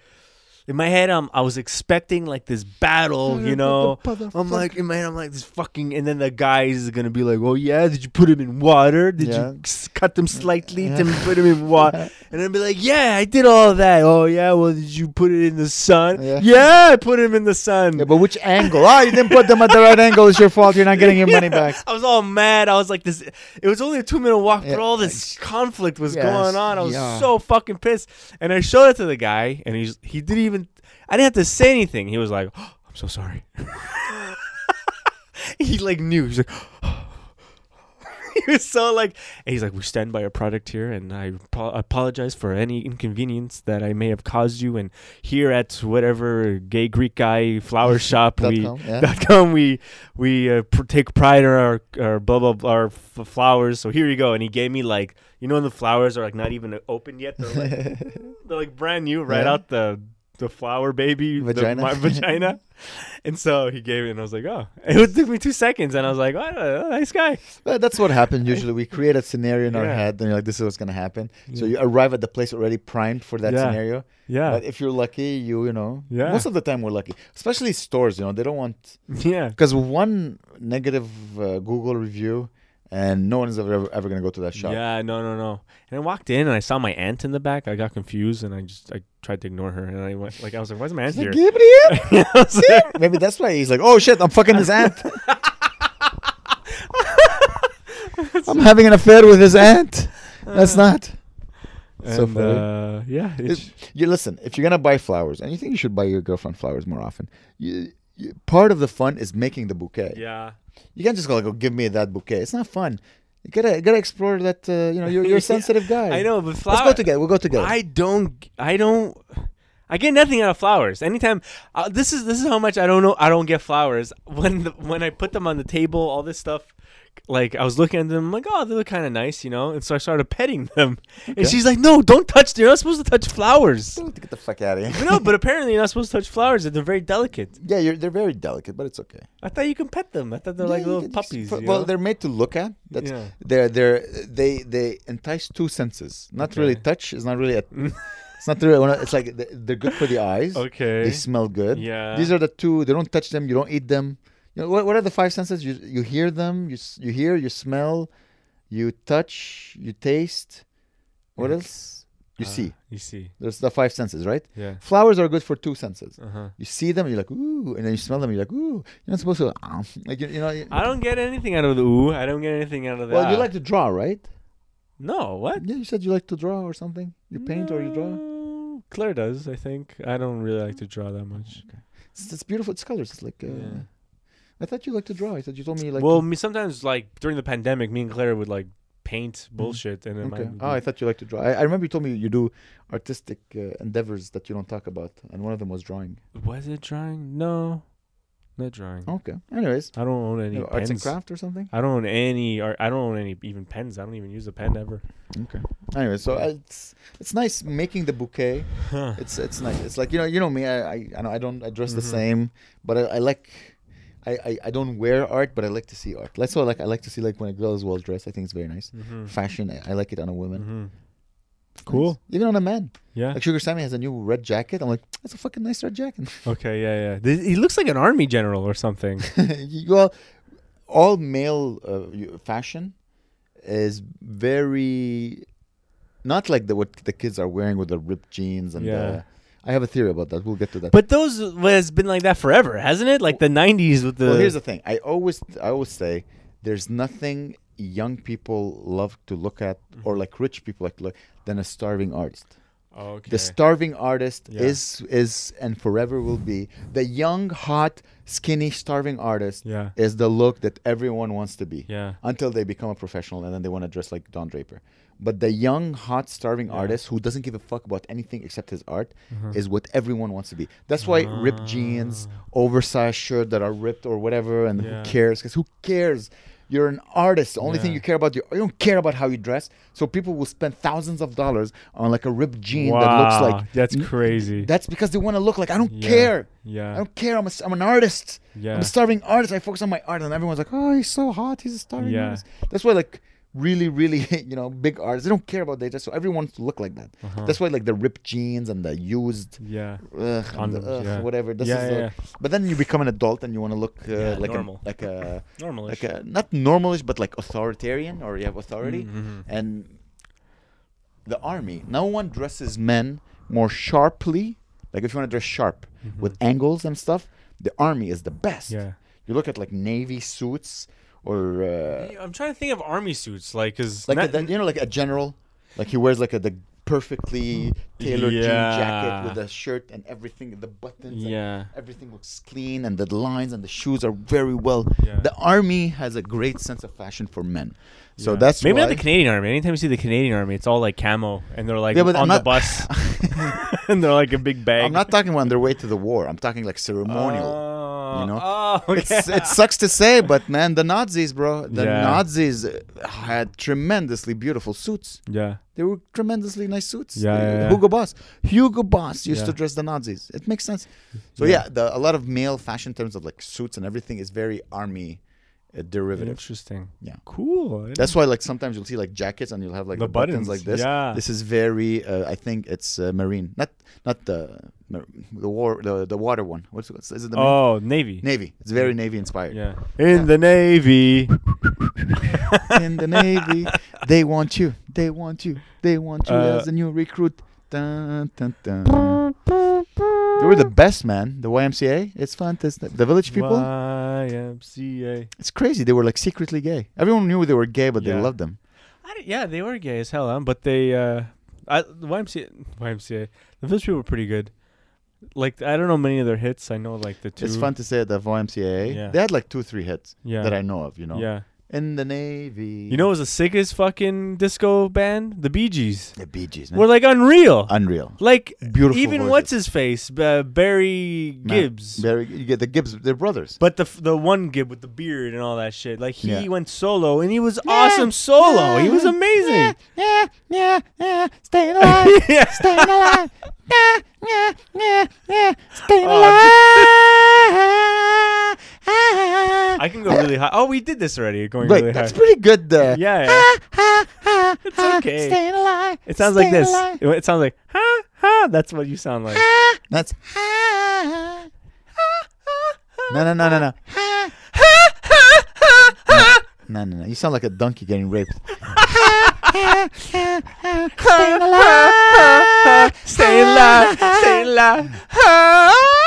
Speaker 2: in my head, um, I was expecting like this battle, you know. I'm like, in my head, I'm like this fucking, and then the guy is gonna be like, "Oh yeah, did you put him in water? Did
Speaker 1: Yeah.
Speaker 2: you cut them slightly
Speaker 1: Yeah.
Speaker 2: to put him in water?" And then be like, "Yeah, I did all that. Oh yeah, well, did you put it in the sun?
Speaker 1: Yeah.
Speaker 2: Yeah, I put him in the sun."
Speaker 1: Yeah, but which angle? Ah, you didn't put them at the right angle. It's your fault. You're not getting your money back.
Speaker 2: I was all mad. I was like, "This." It was only a two minute walk,
Speaker 1: Yeah.
Speaker 2: but all this conflict was
Speaker 1: Yes,
Speaker 2: going on. I was
Speaker 1: yeah.
Speaker 2: so fucking pissed. And I showed it to the guy, and he's he didn't even. I didn't have to say anything. He was like, oh, "I'm so sorry." he like knew. He's like. He was so like, and he's like, we stand by our product here, and I apo- apologize for any inconvenience that I may have caused you. And here at whatever gay Greek guy flower shop,
Speaker 1: Dot
Speaker 2: we
Speaker 1: com, yeah.
Speaker 2: dot com we we uh, pr- take pride in our our blah blah blah our f- flowers. So here you go. And he gave me like you know when the flowers are like not even opened yet. They're like they're like brand new, right
Speaker 1: Yeah.
Speaker 2: out the the flower baby the-
Speaker 1: Vagina.
Speaker 2: my vagina. And so he gave it, and I was like, oh, it took me two seconds, and I was like, oh, nice guy.
Speaker 1: That's what happens usually. We create a scenario in our head, and you're like, "This is what's gonna happen." So you arrive at the place already primed for that
Speaker 2: Yeah.
Speaker 1: scenario.
Speaker 2: Yeah,
Speaker 1: But if you're lucky, you you know,
Speaker 2: Yeah.
Speaker 1: most of the time we're lucky. Especially stores, you know, they don't want
Speaker 2: yeah,
Speaker 1: because one negative uh, Google review, and no one's ever ever gonna go to that shop.
Speaker 2: yeah. No, no, no. And I walked in, and I saw my aunt in the back. I got confused, and I just I tried to ignore her, and I went like I was like, why's my aunt
Speaker 1: He's like,
Speaker 2: here?
Speaker 1: "Give it here."
Speaker 2: I was like-
Speaker 1: Maybe that's why he's like, "Oh shit, I'm fucking his aunt." I'm having an affair with his aunt. That's not. So
Speaker 2: and,
Speaker 1: funny.
Speaker 2: uh, yeah, it's,
Speaker 1: You listen. If you're gonna buy flowers, and you think you should buy your girlfriend flowers more often, you, you, part of the fun is making the bouquet.
Speaker 2: yeah.
Speaker 1: You can't just go like, "Oh, give me that bouquet." It's not fun. You gotta you gotta explore that. Uh, you know, you're, you're a sensitive guy.
Speaker 2: I know, but
Speaker 1: flowers.
Speaker 2: Let's
Speaker 1: go together. We'll go together.
Speaker 2: I don't. I don't. I get nothing out of flowers. Anytime, uh, this is this is how much I don't know. I don't get flowers when the, when I put them on the table. All this stuff, like I was looking at them, I'm like, oh, they look kind of nice, you know. And so I started petting them,
Speaker 1: Okay.
Speaker 2: and she's like, no, don't touch. Them. You're not supposed to touch flowers.
Speaker 1: Get the fuck out of here.
Speaker 2: no, but apparently you're not supposed to touch flowers. They're very delicate.
Speaker 1: Yeah, you're, they're very delicate, but it's okay.
Speaker 2: I thought you can pet them. I thought they're
Speaker 1: Yeah,
Speaker 2: like little
Speaker 1: just-
Speaker 2: puppies.
Speaker 1: well,
Speaker 2: know?
Speaker 1: they're made to look at. That's
Speaker 2: yeah.
Speaker 1: they're they're they they entice two senses. Not really touch. It's not really. A, it's not really. It's like they're good for the eyes.
Speaker 2: Okay.
Speaker 1: They smell good.
Speaker 2: Yeah.
Speaker 1: These are the two. They don't touch them. You don't eat them. You know what? What are the five senses? You you hear them. You you hear. You smell. You touch. You taste. What else? You
Speaker 2: Uh,
Speaker 1: see.
Speaker 2: You see.
Speaker 1: There's the five senses, right?
Speaker 2: Yeah.
Speaker 1: Flowers are good for two senses.
Speaker 2: Uh huh.
Speaker 1: You see them, you're like ooh, and then you smell them, you're like ooh. You're not supposed to ah, like you, you know. you-
Speaker 2: I don't get anything out of the ooh. I don't get anything out of that.
Speaker 1: well, you like to draw, right?
Speaker 2: No, what?
Speaker 1: Yeah, you said you like to draw or something. You paint or you draw.
Speaker 2: No, Claire does, I think. I don't really like to draw that much.
Speaker 1: It's, it's beautiful. It's colors. It's like. Uh,
Speaker 2: Yeah.
Speaker 1: I thought you like to draw. I thought you told me you like.
Speaker 2: well, me sometimes like during the pandemic, me and Claire would like paint bullshit, and then
Speaker 1: Mm-hmm. Okay.
Speaker 2: would
Speaker 1: Oh, I thought you liked to draw. I, I remember you told me you do artistic uh, endeavors that you don't talk about, and one of them was drawing.
Speaker 2: was it drawing? No, not drawing.
Speaker 1: Okay. Anyways,
Speaker 2: I don't own any
Speaker 1: you know, arts and craft or something.
Speaker 2: I don't own any art. I don't own any even pens. I don't even use a pen ever.
Speaker 1: Okay. Anyway, so uh, it's it's nice making the bouquet.
Speaker 2: Huh.
Speaker 1: It's it's nice. It's like you know you know me. I I, I, don't I dress the
Speaker 2: Mhm.
Speaker 1: same, but I, I like. I, I, I don't wear art, but I like to see art. That's what I like. I like to see like when a girl is well dressed. I think it's very nice.
Speaker 2: Mhm.
Speaker 1: Fashion. I, I like it on a woman.
Speaker 2: Mhm. Cool.
Speaker 1: nice. Even on a man.
Speaker 2: Yeah.
Speaker 1: Like Sugar Sammy has a new red jacket. I'm like, that's a fucking nice red jacket.
Speaker 2: Okay. Yeah. Yeah. Th- He looks like an army general or something.
Speaker 1: well, all male uh, fashion is very not like the what the kids are wearing with the ripped jeans and.
Speaker 2: Yeah.
Speaker 1: Uh, I have a theory about that. We'll get to that.
Speaker 2: But those has been like that forever, hasn't it? Like the '90s with the.
Speaker 1: well, here's the thing. I always I always say there's nothing young people love to look at mm-hmm. or like rich people like to look than a starving artist.
Speaker 2: okay.
Speaker 1: The starving artist
Speaker 2: Yeah.
Speaker 1: is is and forever will be the young, hot, skinny, starving artist
Speaker 2: yeah.
Speaker 1: is the look that everyone wants to be
Speaker 2: Yeah.
Speaker 1: until they become a professional and then they want to dress like Don Draper. But the young, hot, starving
Speaker 2: Yeah.
Speaker 1: artist who doesn't give a fuck about anything except his art
Speaker 2: Uh-huh.
Speaker 1: is what everyone wants to be. That's why ripped jeans,
Speaker 2: Ah.
Speaker 1: oversized shirt that are ripped or whatever, and
Speaker 2: Yeah.
Speaker 1: who cares? Because who cares? You're an artist. The only thing you care about, you, don't care about how you dress. So people will spend thousands of dollars on like a ripped jean
Speaker 2: wow,
Speaker 1: that looks like.
Speaker 2: that's crazy.
Speaker 1: That's because they want to look like I don't
Speaker 2: Yeah.
Speaker 1: care. I don't care. I'm, a, I'm an artist.
Speaker 2: Yeah.
Speaker 1: I'm a starving artist. I focus on my art, and everyone's like, "Oh, he's so hot. He's a starving
Speaker 2: Yeah.
Speaker 1: artist." That's why, like, really, really, you know, big artists. They don't care about data, so everyone to look like that.
Speaker 2: Uh-huh.
Speaker 1: That's why like the ripped jeans and the used,
Speaker 2: yeah.
Speaker 1: ugh, and the, ugh,
Speaker 2: yeah.
Speaker 1: whatever. This
Speaker 2: yeah,
Speaker 1: is
Speaker 2: yeah,
Speaker 1: like- But then you become an adult and you want to look uh,
Speaker 2: Yeah,
Speaker 1: like
Speaker 2: normal.
Speaker 1: A, like a
Speaker 2: yeah. Normal.
Speaker 1: like a not normalish, but like authoritarian, or you have authority.
Speaker 2: Mm-hmm.
Speaker 1: And the army, no one dresses men more sharply. Like if you want to dress sharp with angles and stuff, the army is the best.
Speaker 2: Mm-hmm. Yeah.
Speaker 1: You look at like navy suits or uh,
Speaker 2: I'm trying to think of army suits, like, cause
Speaker 1: like
Speaker 2: not-
Speaker 1: the- you know like a general, like he wears like a the perfectly tailored jean jacket with a shirt and everything, the buttons. and
Speaker 2: yeah,
Speaker 1: everything looks clean and the lines and the shoes are very well.
Speaker 2: yeah.
Speaker 1: The army has a great sense of fashion for men. So
Speaker 2: Yeah.
Speaker 1: that's
Speaker 2: maybe
Speaker 1: why
Speaker 2: not the Canadian army. Anytime you see the Canadian army, it's all like camo, and they're like
Speaker 1: Yeah,
Speaker 2: on
Speaker 1: I'm
Speaker 2: the bus, and they're like a big bag.
Speaker 1: I'm not talking on their way to the war. I'm talking like ceremonial.
Speaker 2: Oh,
Speaker 1: you know?
Speaker 2: Oh, okay.
Speaker 1: It's, it sucks to say, but man, the Nazis, bro, the
Speaker 2: Yeah.
Speaker 1: Nazis had tremendously beautiful suits.
Speaker 2: yeah,
Speaker 1: They were tremendously nice suits.
Speaker 2: Yeah, yeah, yeah.
Speaker 1: Hugo Boss. Hugo Boss used to dress the Nazis. It makes sense. So
Speaker 2: Yeah.
Speaker 1: yeah, the, a lot of male fashion terms of like suits and everything is very army uh, derivative.
Speaker 2: interesting.
Speaker 1: Yeah.
Speaker 2: cool.
Speaker 1: That's why like sometimes you'll see like jackets and you'll have like
Speaker 2: The
Speaker 1: the, buttons,
Speaker 2: buttons,
Speaker 1: like this.
Speaker 2: yeah.
Speaker 1: This is very. Uh, I think it's uh, marine, not not the the war the the water one. What's it? Is it the marine?
Speaker 2: oh navy.
Speaker 1: navy? It's very navy inspired.
Speaker 2: Yeah, in the navy.
Speaker 1: In the navy, they want you. They want you. They want you
Speaker 2: Uh,
Speaker 1: as a new recruit. Dun, dun, dun. They were the best, man. The YMCA. It's fantastic. The village people.
Speaker 2: YMCA.
Speaker 1: It's crazy. They were like secretly gay. Everyone knew they were gay, but
Speaker 2: Yeah.
Speaker 1: they loved them.
Speaker 2: I yeah, they were gay as hell, huh? But they, uh, I, the YMCA, YMCA, the Village People were pretty good. Like I don't know many of their hits. I know like the two.
Speaker 1: It's fun to say the YMCA.
Speaker 2: Yeah.
Speaker 1: They had like two, three hits
Speaker 2: Yeah.
Speaker 1: that I know of. You know.
Speaker 2: Yeah.
Speaker 1: In the navy.
Speaker 2: You know, what was the sickest fucking disco band? The Bee Gees.
Speaker 1: the Bee Gees, man.
Speaker 2: Were like unreal.
Speaker 1: Unreal.
Speaker 2: like
Speaker 1: Beautiful.
Speaker 2: even
Speaker 1: voices.
Speaker 2: what's his face, uh, Barry
Speaker 1: Man,
Speaker 2: Gibbs.
Speaker 1: Very, you get the Gibbs. They're brothers.
Speaker 2: But the the one Gibb with the beard and all that shit, like he
Speaker 1: Yeah.
Speaker 2: went solo and he was awesome solo. He was amazing.
Speaker 1: Yeah, yeah, yeah. Staying alive.
Speaker 2: yeah.
Speaker 1: staying alive. Yeah, yeah, yeah, yeah. Staying
Speaker 2: Oh,
Speaker 1: alive.
Speaker 2: I can go really high. Oh, we did this already. Going
Speaker 1: Wait,
Speaker 2: really
Speaker 1: that's
Speaker 2: high.
Speaker 1: pretty good. Uh,
Speaker 2: Yeah, yeah.
Speaker 1: it's
Speaker 2: okay.
Speaker 1: Staying alive.
Speaker 2: It sounds like this.
Speaker 1: alive.
Speaker 2: It, it sounds like ha ha. That's what you sound like.
Speaker 1: That's ha. no, no, no, no, no. No, no, no. You sound like a donkey getting raped. Staying alive.
Speaker 2: Stay alive. Stay alive.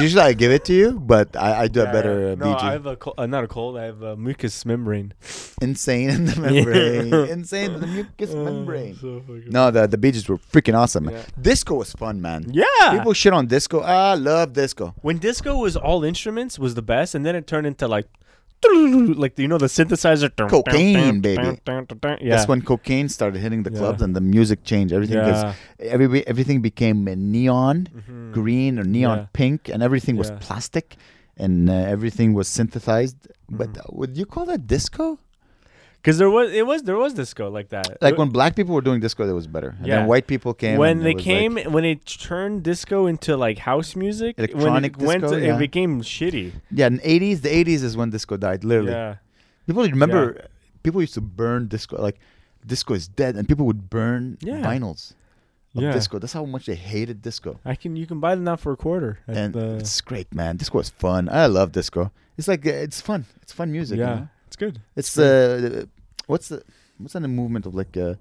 Speaker 1: Usually I give it to you, but I, I do a better uh,
Speaker 2: No, I have a col- uh, not a cold. I have a mucus membrane.
Speaker 1: Insane in the membrane.
Speaker 2: Yeah.
Speaker 1: Insane in the mucous membrane.
Speaker 2: So
Speaker 1: No, the the Gees were freaking awesome.
Speaker 2: Yeah.
Speaker 1: Disco was fun, man.
Speaker 2: Yeah.
Speaker 1: People shit on disco. I love disco.
Speaker 2: when disco was all instruments was the best, and then it turned into like, like you know the synthesizer.
Speaker 1: Cocaine, baby.
Speaker 2: Yeah.
Speaker 1: That's when cocaine started hitting the
Speaker 2: Yeah.
Speaker 1: clubs and the music changed. Everything
Speaker 2: Yeah.
Speaker 1: every everything became neon
Speaker 2: Mhm.
Speaker 1: green or neon
Speaker 2: Yeah.
Speaker 1: pink, and everything was plastic, and uh, everything was synthesized. But
Speaker 2: Mhm.
Speaker 1: uh, would you call that disco?
Speaker 2: Because there was it was there was disco like that.
Speaker 1: Like when black people were doing disco, that was better. And
Speaker 2: Yeah.
Speaker 1: then white people came.
Speaker 2: when they came
Speaker 1: like-
Speaker 2: when it turned disco into like house music,
Speaker 1: Electronic
Speaker 2: when it
Speaker 1: disco,
Speaker 2: to,
Speaker 1: yeah.
Speaker 2: it became shitty.
Speaker 1: yeah, in the eighties, the eighties is when disco died. Literally,
Speaker 2: Yeah.
Speaker 1: people remember. People used to burn disco. Like disco is dead, and people would burn
Speaker 2: Yeah.
Speaker 1: vinyls of
Speaker 2: Yeah.
Speaker 1: disco. That's how much they hated disco.
Speaker 2: I can you can buy them now for a quarter.
Speaker 1: and
Speaker 2: the-
Speaker 1: it's great, man. Disco is fun. I love disco. It's like it's fun. It's fun music.
Speaker 2: yeah,
Speaker 1: you know?
Speaker 2: It's good.
Speaker 1: It's uh, what's the what's the movement of like uh,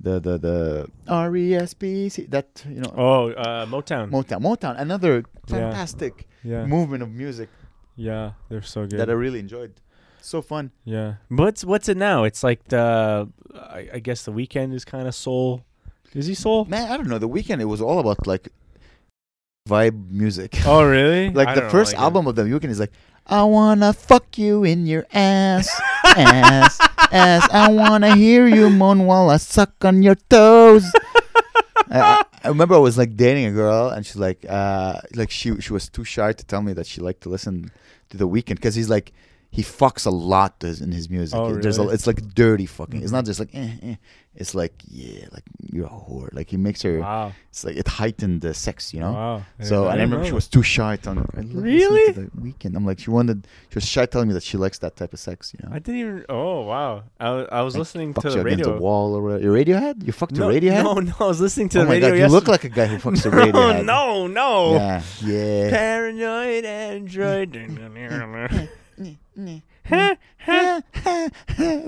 Speaker 1: the the the R E S P C that you know
Speaker 2: Oh, uh, Motown.
Speaker 1: Motown Motown another fantastic
Speaker 2: yeah,
Speaker 1: movement of music
Speaker 2: yeah, they're so good.
Speaker 1: that I really enjoyed. So fun.
Speaker 2: yeah, what's what's it now? It's like the I, I guess the Weeknd is kind of soul. Is he soul?
Speaker 1: Man, I don't know. The Weeknd it was all about like vibe music.
Speaker 2: Oh really?
Speaker 1: like
Speaker 2: I
Speaker 1: the first
Speaker 2: like it.
Speaker 1: album of the Weeknd is like I wanna fuck you in your ass, ass, ass. I wanna hear you moan while I suck on your toes. I, I- I remember I was like dating a girl, and she's like, uh, like she she was too shy to tell me that she liked to listen to the Weeknd because he's like, he fucks a lot in his music.
Speaker 2: Oh,
Speaker 1: There's a, it's like dirty fucking. It's
Speaker 2: Mhm.
Speaker 1: not just like eh, eh. It's like yeah, like you're a whore. Like he makes her.
Speaker 2: Wow.
Speaker 1: It's like it heightened the sex, you know.
Speaker 2: Wow.
Speaker 1: So
Speaker 2: I
Speaker 1: I remember
Speaker 2: know
Speaker 1: she was too shy telling me. I love listening
Speaker 2: Really?
Speaker 1: To the Weeknd. I'm like she wanted. She was shy telling me that she likes that type of sex. You know.
Speaker 2: I didn't even. Oh wow! I, I was
Speaker 1: Like,
Speaker 2: listening to the radio.
Speaker 1: the wall or. Your Radiohead? You fucked
Speaker 2: no,
Speaker 1: the Radiohead?
Speaker 2: no, no. I was listening to
Speaker 1: oh
Speaker 2: the
Speaker 1: my
Speaker 2: radio.
Speaker 1: god, you look like a guy who fucks the
Speaker 2: no,
Speaker 1: Radiohead.
Speaker 2: no, no.
Speaker 1: Yeah, yeah.
Speaker 2: Paranoid android.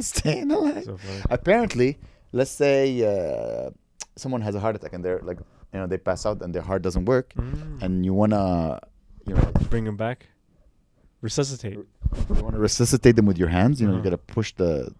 Speaker 1: Staying alive.
Speaker 2: so.
Speaker 1: Apparently, let's say uh, someone has a heart attack and they're like, you know, they pass out and their heart doesn't work,
Speaker 2: Mm.
Speaker 1: and you wanna, you know,
Speaker 2: Bring them back. Resuscitate.
Speaker 1: you wanna resuscitate them with your hands. You know, you
Speaker 2: Uh-huh.
Speaker 1: gotta push the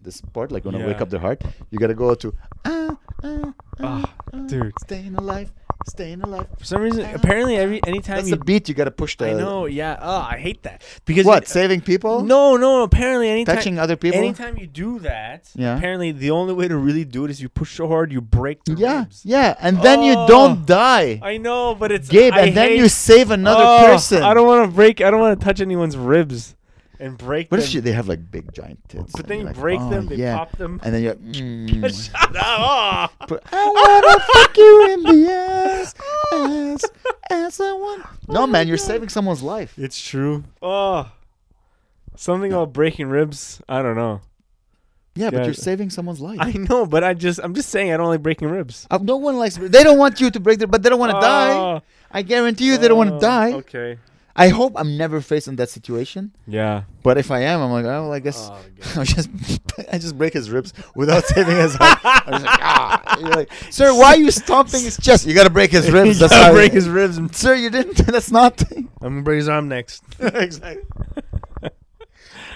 Speaker 1: this part, like when I wake
Speaker 2: Yeah.
Speaker 1: up their heart. You gotta go to ah, ah,
Speaker 2: Ah,
Speaker 1: ah,
Speaker 2: dude.
Speaker 1: staying alive, staying alive.
Speaker 2: For some reason, apparently, every anytime you
Speaker 1: That's
Speaker 2: you.
Speaker 1: the beat. You gotta push the.
Speaker 2: I know. Yeah. Oh, I hate that because
Speaker 1: What?
Speaker 2: it-
Speaker 1: saving people?
Speaker 2: no, no. Apparently, anytime.
Speaker 1: Touching other people?
Speaker 2: Anytime you do that,
Speaker 1: Yeah.
Speaker 2: apparently the only way to really do it is you push so hard you break the
Speaker 1: Yeah,
Speaker 2: ribs.
Speaker 1: yeah, and then you
Speaker 2: Oh.
Speaker 1: don't die,
Speaker 2: I know, but it's
Speaker 1: Gabe,
Speaker 2: I
Speaker 1: and then you save another
Speaker 2: Oh,
Speaker 1: person.
Speaker 2: I don't want to break. I don't want to touch anyone's ribs and break
Speaker 1: What
Speaker 2: them.
Speaker 1: if she, they have like big giant tits?
Speaker 2: but then you
Speaker 1: like,
Speaker 2: break
Speaker 1: oh,
Speaker 2: them, they
Speaker 1: yeah.
Speaker 2: pop them.
Speaker 1: and then you're. Mm,
Speaker 2: Shut up! Oh.
Speaker 1: put- I wanna fuck you in the ass, ass, ass. I want. No, man, you're saving someone's life.
Speaker 2: It's true. Oh, something about breaking ribs. I don't know.
Speaker 1: Yeah, but
Speaker 2: Yeah.
Speaker 1: you're saving someone's life.
Speaker 2: I know, but I just I'm just saying I don't like breaking ribs.
Speaker 1: Uh, no one likes. They don't want you to break their, but they don't want to die.
Speaker 2: Oh,
Speaker 1: I guarantee you, they don't want to
Speaker 2: oh,
Speaker 1: die.
Speaker 2: Okay.
Speaker 1: I hope I'm never facing that situation.
Speaker 2: Yeah.
Speaker 1: But if I am, I'm like, oh, well, I guess
Speaker 2: Oh,
Speaker 1: I just I just break his ribs without saving his heart. I'm just like, ah. You're like, sir, why are you stomping his chest? You gotta break his ribs. That's
Speaker 2: Gotta
Speaker 1: how
Speaker 2: break his ribs.
Speaker 1: Sir, you didn't. That's not.
Speaker 2: I'm gonna break his arm next.
Speaker 1: exactly.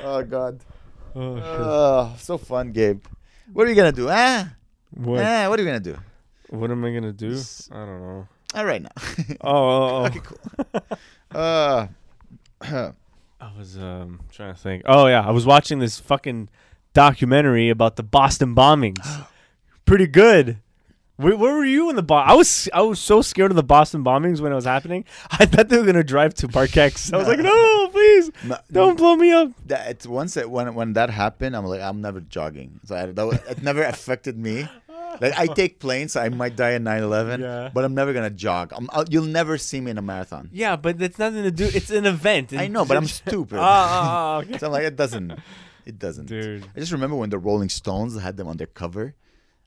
Speaker 1: oh God.
Speaker 2: Oh, shit.
Speaker 1: Oh, so fun, Gabe. What are you gonna do? Ah,
Speaker 2: what?
Speaker 1: ah. What are you gonna do?
Speaker 2: What am I gonna do?
Speaker 1: S-
Speaker 2: I don't know.
Speaker 1: All right now.
Speaker 2: Oh, oh, oh.
Speaker 1: okay, cool. Uh,
Speaker 2: I was um trying to think. Oh yeah, I was watching this fucking documentary about the Boston bombings. Pretty good. Where, where were you in the bo- I was I was so scared of the Boston bombings when it was happening. I thought they were gonna drive to Parkex. I was like, no, please
Speaker 1: no,
Speaker 2: don't blow me up.
Speaker 1: that it's once it, when when that happened, I'm like, I'm never jogging. So I, that was, it never affected me. Like I take planes, so I might die in 9/11,
Speaker 2: Yeah.
Speaker 1: but I'm never gonna jog. I'm, I'll, you'll never see me in a marathon.
Speaker 2: Yeah, but it's nothing to do. It's an event.
Speaker 1: I know, but I'm stupid.
Speaker 2: Ah, ah, ah, okay.
Speaker 1: so I'm like, it doesn't, it doesn't.
Speaker 2: Dude.
Speaker 1: I just remember when the Rolling Stones had them on their cover.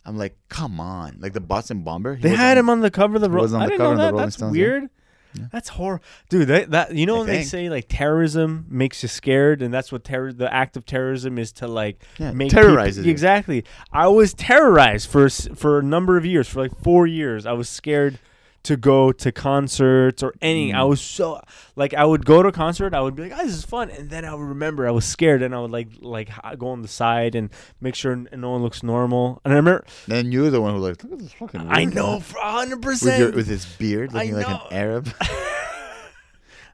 Speaker 1: I'm like, come on, like the Boston Bomber.
Speaker 2: They had
Speaker 1: on-
Speaker 2: him on the cover of the. Ro-
Speaker 1: was on
Speaker 2: I
Speaker 1: the
Speaker 2: didn't
Speaker 1: cover
Speaker 2: know
Speaker 1: of the. Rolling
Speaker 2: That's
Speaker 1: Stones, yeah.
Speaker 2: weird.
Speaker 1: Yeah.
Speaker 2: That's horror, dude. That, that you know
Speaker 1: I
Speaker 2: when they say like terrorism makes you scared, and that's what terror. The act of terrorism is to like
Speaker 1: Yeah,
Speaker 2: make
Speaker 1: terrorizes
Speaker 2: people. Exactly. I was terrorized for for a number of years, for like four years. I was scared to go to concerts or any. I
Speaker 1: Mm.
Speaker 2: was so like I would go to a concert. I would be like, "Oh, this is fun," and then I would remember I was scared, and I would like like go on the side and make sure no one looks normal. And I remember,
Speaker 1: Then you're the one who like, look at this fucking.
Speaker 2: I know hundred percent.
Speaker 1: with his beard, looking like an. Arab.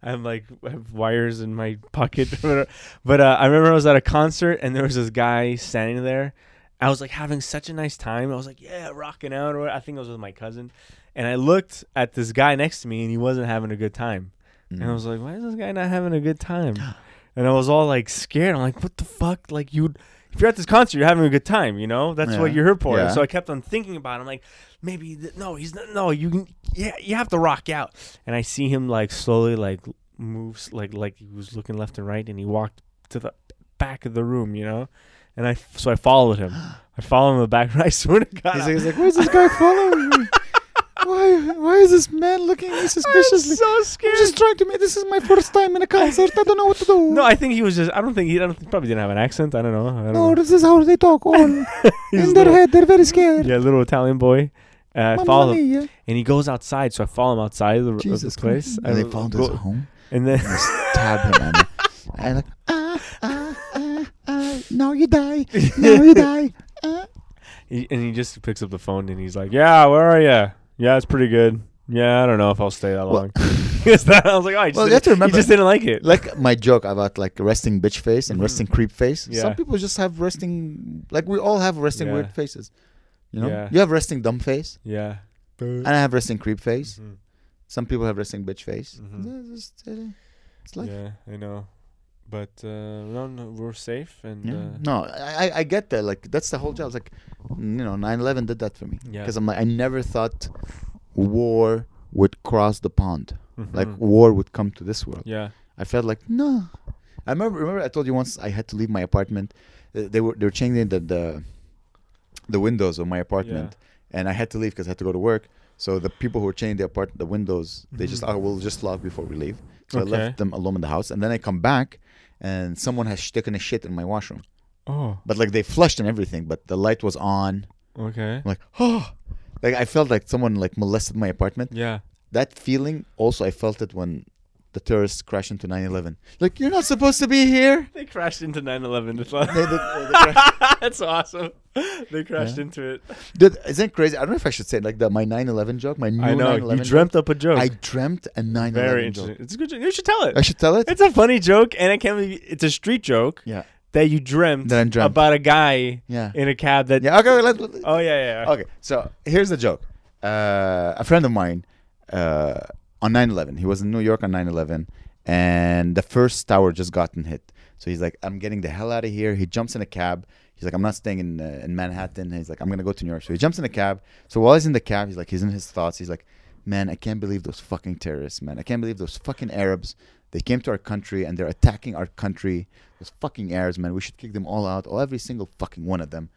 Speaker 2: I have like I have wires in my pocket. but uh, I remember I was at a concert and there was this guy standing there. I was like having such a nice time. I was like, yeah, rocking out. Or I think I was with my cousin, and I looked at this guy next to me and he wasn't having a good time. And I mm. was like, why is this guy not having a good time? And I was all like scared. I'm like, what the fuck? Like you, if you're at this concert, you're having a good time. You know, that's what you're here for.
Speaker 1: Yeah.
Speaker 2: So I kept on thinking about. it. I'm like, maybe th- no, he's not. No, you can. Yeah, you have to rock out. And I see him like slowly like moves like like he was looking left and right, and he walked to the back of the room. You know. And I so I followed him. I followed him in the back. And I swear to God,
Speaker 1: He's like, he's like, where's this guy following me? Why, why is this man looking at me
Speaker 2: I'm
Speaker 1: suspiciously?
Speaker 2: so scared.
Speaker 1: I'm just trying to make. This is my first time in a concert. I don't know what to do.
Speaker 2: no, I think he was just. I don't think he. I don't, he probably didn't have an accent. I don't know. I don't
Speaker 1: no,
Speaker 2: know.
Speaker 1: this is how they talk. All
Speaker 2: He's
Speaker 1: in their
Speaker 2: little-
Speaker 1: head, they're very scared.
Speaker 2: Yeah, little Italian boy. Uh, I follow him,
Speaker 1: mia.
Speaker 2: and he goes outside. So I follow him outside of the, of the place.
Speaker 1: And they
Speaker 2: go-
Speaker 1: found
Speaker 2: go-
Speaker 1: his home.
Speaker 2: and then
Speaker 1: and stab him. And, and like, ah, ah, ah, ah, now you die. Now you die. Ah.
Speaker 2: he, and he just picks up the phone and he's like, "Yeah, where are you? Yeah, it's pretty good. Yeah, I don't know if I'll stay that long." That- I was like, "Oh, he just,
Speaker 1: Well, you have to remember-
Speaker 2: he just didn't like it."
Speaker 1: Like my joke about like resting bitch face and
Speaker 2: Mhm.
Speaker 1: resting creep face.
Speaker 2: Yeah.
Speaker 1: Some people just have resting, like we all have resting
Speaker 2: Yeah.
Speaker 1: weird faces. You know,
Speaker 2: Yeah.
Speaker 1: you have resting dumb face,
Speaker 2: yeah.
Speaker 1: and I have resting creep face.
Speaker 2: Mhm.
Speaker 1: Some people have resting bitch face.
Speaker 2: Mhm.
Speaker 1: Just, uh, it's like
Speaker 2: yeah, I know. But uh, no, no, we're safe and
Speaker 1: Yeah.
Speaker 2: uh,
Speaker 1: no, I I- I get that. Like that's the whole job. It's like, you know, 9/11 did that for me.
Speaker 2: Yeah.
Speaker 1: Because I'm like, I never thought war would cross the pond. Like
Speaker 2: mhm.
Speaker 1: war would come to this world.
Speaker 2: yeah,
Speaker 1: I felt like no. I remember. Remember, I told you once I had to leave my apartment. Uh, They were they were changing the the, the windows of my apartment, and I had to leave because I had to go to work. So the people who were changing the apart the windows, they just
Speaker 2: Mhm.
Speaker 1: I will just lock before we leave. So I left them alone in the house, and then I come back, and someone has taken a shit in my washroom.
Speaker 2: Oh,
Speaker 1: But like they flushed and everything, but the light was on.
Speaker 2: okay.
Speaker 1: I'm like oh, like I felt like someone like molested my apartment.
Speaker 2: Yeah.
Speaker 1: That feeling also I felt it when the terrorists crashed into 9/11. Like you're not supposed to be here.
Speaker 2: They crashed into 9/11. That's all-
Speaker 1: They- they- they
Speaker 2: That's awesome. They crashed
Speaker 1: Yeah.
Speaker 2: into it.
Speaker 1: Dude, isn't it crazy? I don't know if I should say it like that. My 9/11 joke, my new
Speaker 2: I know
Speaker 1: 9/11
Speaker 2: you dreamt up a joke.
Speaker 1: joke. I dreamt a 9/11
Speaker 2: Very
Speaker 1: joke.
Speaker 2: interesting. It's a good. joke. You should tell it.
Speaker 1: I should tell it.
Speaker 2: It's a funny joke, and I can't believe it's a street joke
Speaker 1: yeah,
Speaker 2: that you dreamt,
Speaker 1: That I dreamt.
Speaker 2: about a guy
Speaker 1: yeah,
Speaker 2: in a cab that.
Speaker 1: yeah. Okay, let, let-
Speaker 2: Oh yeah, yeah.
Speaker 1: okay. So here's the joke. Uh, a friend of mine uh, on 9/11, he was in New York on 9/11, and the first tower just gotten hit. So he's like, "I'm getting the hell out of here." He jumps in a cab. He's like, "I'm not staying in uh, in Manhattan." He's like, "I'm gonna go to New York." So he jumps in a cab. So while he's in the cab, he's like, he's in his thoughts. He's like, "Man, I can't believe those fucking terrorists, man. I can't believe those fucking Arabs. They came to our country and they're attacking our country. Those fucking Arabs, man. We should kick them all out. All every single fucking one of them."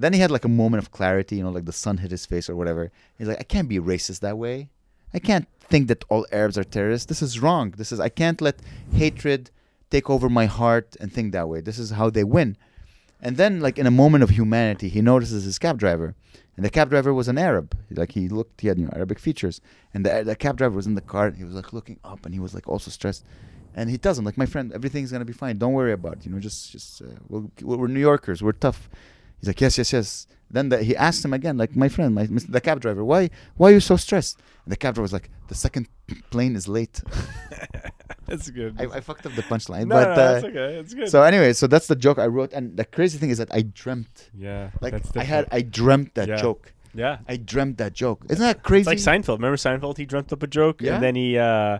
Speaker 1: Then he had like a moment of clarity, you know, like the sun hit his face or whatever. He's like, I can't be racist that way. I can't think that all Arabs are terrorists. This is wrong. This is I can't let hatred take over my heart and think that way. This is how they win. And then, like in a moment of humanity, he notices his cab driver, and the cab driver was an Arab. Like he looked, he had you know Arabic features, and the the cab driver was in the car. And he was like looking up, and he was like also stressed. And he tells him, like, my friend, everything's gonna be fine. Don't worry about it. You know, just just uh, we'll, we're New Yorkers. We're tough. He's like, yes, yes, yes. Then the, he asked him again, like, my friend, my, the cab driver, why, why are you so stressed? And the cab driver was like, the second plane is late.
Speaker 2: That's good.
Speaker 1: I, I fucked up the punchline,
Speaker 2: no,
Speaker 1: but
Speaker 2: no,
Speaker 1: uh,
Speaker 2: that's okay. It's good.
Speaker 1: so anyway, so that's the joke I wrote, and the crazy thing is that I dreamt,
Speaker 2: yeah,
Speaker 1: like, I had. I dreamt that
Speaker 2: Yeah.
Speaker 1: joke.
Speaker 2: yeah.
Speaker 1: I dreamt that joke. Isn't that crazy?
Speaker 2: It's like Seinfeld. Remember Seinfeld? He dreamt up a joke,
Speaker 1: Yeah.
Speaker 2: and then he uh,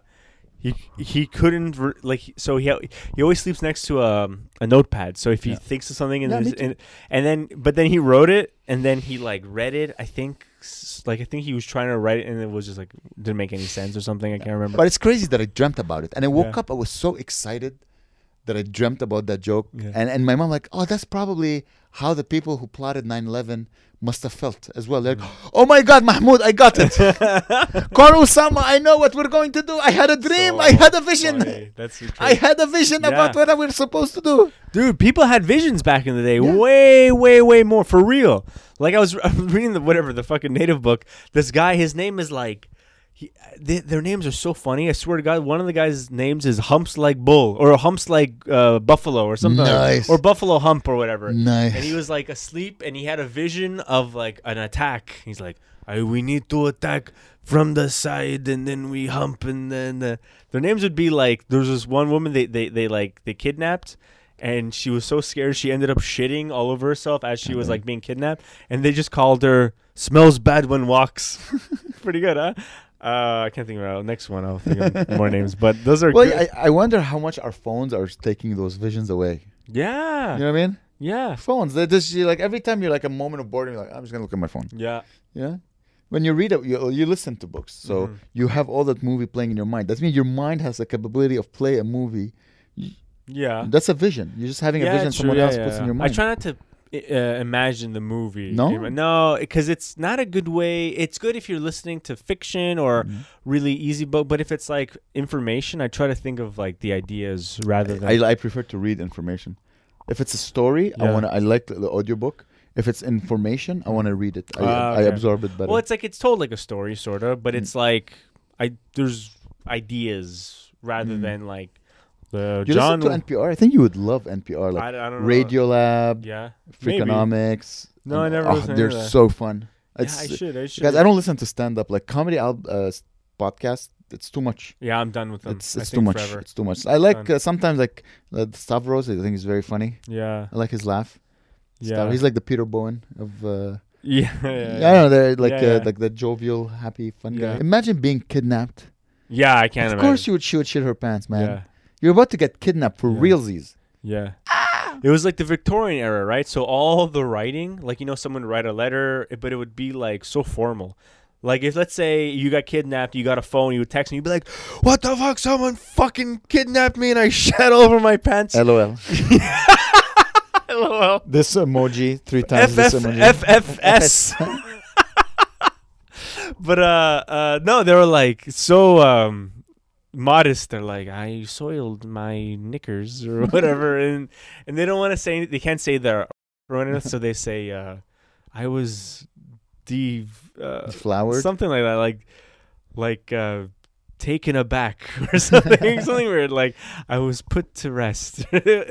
Speaker 2: he he couldn't re- like so he he always sleeps next to a a notepad. So if he
Speaker 1: Yeah.
Speaker 2: thinks of something and
Speaker 1: Yeah, too.
Speaker 2: and and then but then he wrote it and then he like read it. I think like I think he was trying to write it and it was just like didn't make any sense or something. I can't remember.
Speaker 1: But it's crazy that I dreamt about it, and I woke
Speaker 2: Yeah.
Speaker 1: up. I was so excited that I dreamt about that joke,
Speaker 2: Yeah.
Speaker 1: and and my mom like, oh, that's probably how the people who plotted 9/11 must have felt as well. They're like, mm. oh my God, Mahmoud, I got it. Carl Osama, I know what we're going to do. I had a dream. I had a vision.
Speaker 2: Funny. That's
Speaker 1: I had a vision about what we're supposed to do.
Speaker 2: Dude, people had visions back in the day.
Speaker 1: Yeah.
Speaker 2: Way, way, way more for real. Like I was, I was reading the whatever the fucking native book. This guy, his name is like, he, they, their names are so funny. I swear to God, one of the guys' names is Humps like Bull or Humps like uh, Buffalo or something, like- or Buffalo Hump or whatever.
Speaker 1: Nice.
Speaker 2: And he was like asleep, and he had a vision of like an attack. He's like, I, "We need to attack from the side, and then we hump, and then uh, their names would be like." There's this one woman they they they like they kidnapped, and she was so scared she ended up shitting all over herself as she was like being kidnapped, and they just called her "smells bad when walks." Pretty good, huh? Uh, I can't think of it. Next one, I'll think of more names, but those are
Speaker 1: Well,
Speaker 2: good.
Speaker 1: I, I wonder how much our phones are taking those visions away.
Speaker 2: yeah,
Speaker 1: You know what I mean?
Speaker 2: yeah,
Speaker 1: Phones. They just like every time you're like a moment of boredom, you're like, I'm just gonna look at my phone.
Speaker 2: yeah.
Speaker 1: Yeah. When you read it, you, you listen to books, so
Speaker 2: Mhm.
Speaker 1: you have all that movie playing in your mind. That means your mind has the capability of play a movie.
Speaker 2: Yeah.
Speaker 1: That's a vision. You're just having a vision
Speaker 2: true,
Speaker 1: someone
Speaker 2: yeah,
Speaker 1: else
Speaker 2: yeah,
Speaker 1: puts in your mind.
Speaker 2: I try not to uh, imagine the movie.
Speaker 1: No?
Speaker 2: no, because it's not a good way. It's good if you're listening to fiction or
Speaker 1: Mhm.
Speaker 2: really easy book, but if it's like information, I try to think of like the ideas rather than.
Speaker 1: I, I prefer to read information. If it's a story, I want. I like the, the audiobook. If it's information, I want to read it. I,
Speaker 2: Ah,
Speaker 1: I absorb it better.
Speaker 2: well, it's like it's told like a story, sort of, but
Speaker 1: Mm.
Speaker 2: it's like I there's ideas rather
Speaker 1: Mm.
Speaker 2: than like the
Speaker 1: you
Speaker 2: John.
Speaker 1: listen to NPR. I think you would love NPR, like
Speaker 2: I, I don't know.
Speaker 1: Radiolab,
Speaker 2: Yeah. maybe.
Speaker 1: Freakonomics.
Speaker 2: No, I never
Speaker 1: oh,
Speaker 2: listened
Speaker 1: They're so fun.
Speaker 2: Yeah,
Speaker 1: It's,
Speaker 2: I should. I should.
Speaker 1: guys, I don't listen to stand up like comedy al- uh, podcast. It's too much.
Speaker 2: Yeah, I'm done with them.
Speaker 1: It's it's too much.
Speaker 2: Forever.
Speaker 1: It's too much. I like uh, sometimes like uh, Stavros. I think he's very funny.
Speaker 2: Yeah.
Speaker 1: I like his laugh.
Speaker 2: Yeah.
Speaker 1: He's like the Peter Bowen of. Uh,
Speaker 2: Yeah.
Speaker 1: yeah,
Speaker 2: Yeah.
Speaker 1: I don't know. They're like
Speaker 2: Yeah,
Speaker 1: uh,
Speaker 2: yeah.
Speaker 1: like the jovial, happy, fun
Speaker 2: Yeah.
Speaker 1: guy. Imagine being kidnapped.
Speaker 2: Yeah, I can't
Speaker 1: of
Speaker 2: imagine.
Speaker 1: course, you would she would shit her pants, man.
Speaker 2: Yeah.
Speaker 1: You're about to get kidnapped for
Speaker 2: Yeah.
Speaker 1: realsies.
Speaker 2: Yeah. It was like the Victorian era, right? So all the writing, like you know, someone would write a letter, but it would be like so formal. Like if let's say you got kidnapped, you got a phone, you would text me, you'd be like, "What the fuck? Someone fucking kidnapped me!" And I shat over my pants.
Speaker 1: LOL.
Speaker 2: LOL.
Speaker 1: This emoji three times. this emoji.
Speaker 2: FFS. but uh, uh, no, they were like so um modest. They're like, I soiled my knickers or whatever, and and they don't want to say they can't say pronoun, so they say uh, I was de uh,
Speaker 1: Flowered.
Speaker 2: something like that, like like uh. Taken aback or something, something weird. Like I was put to rest,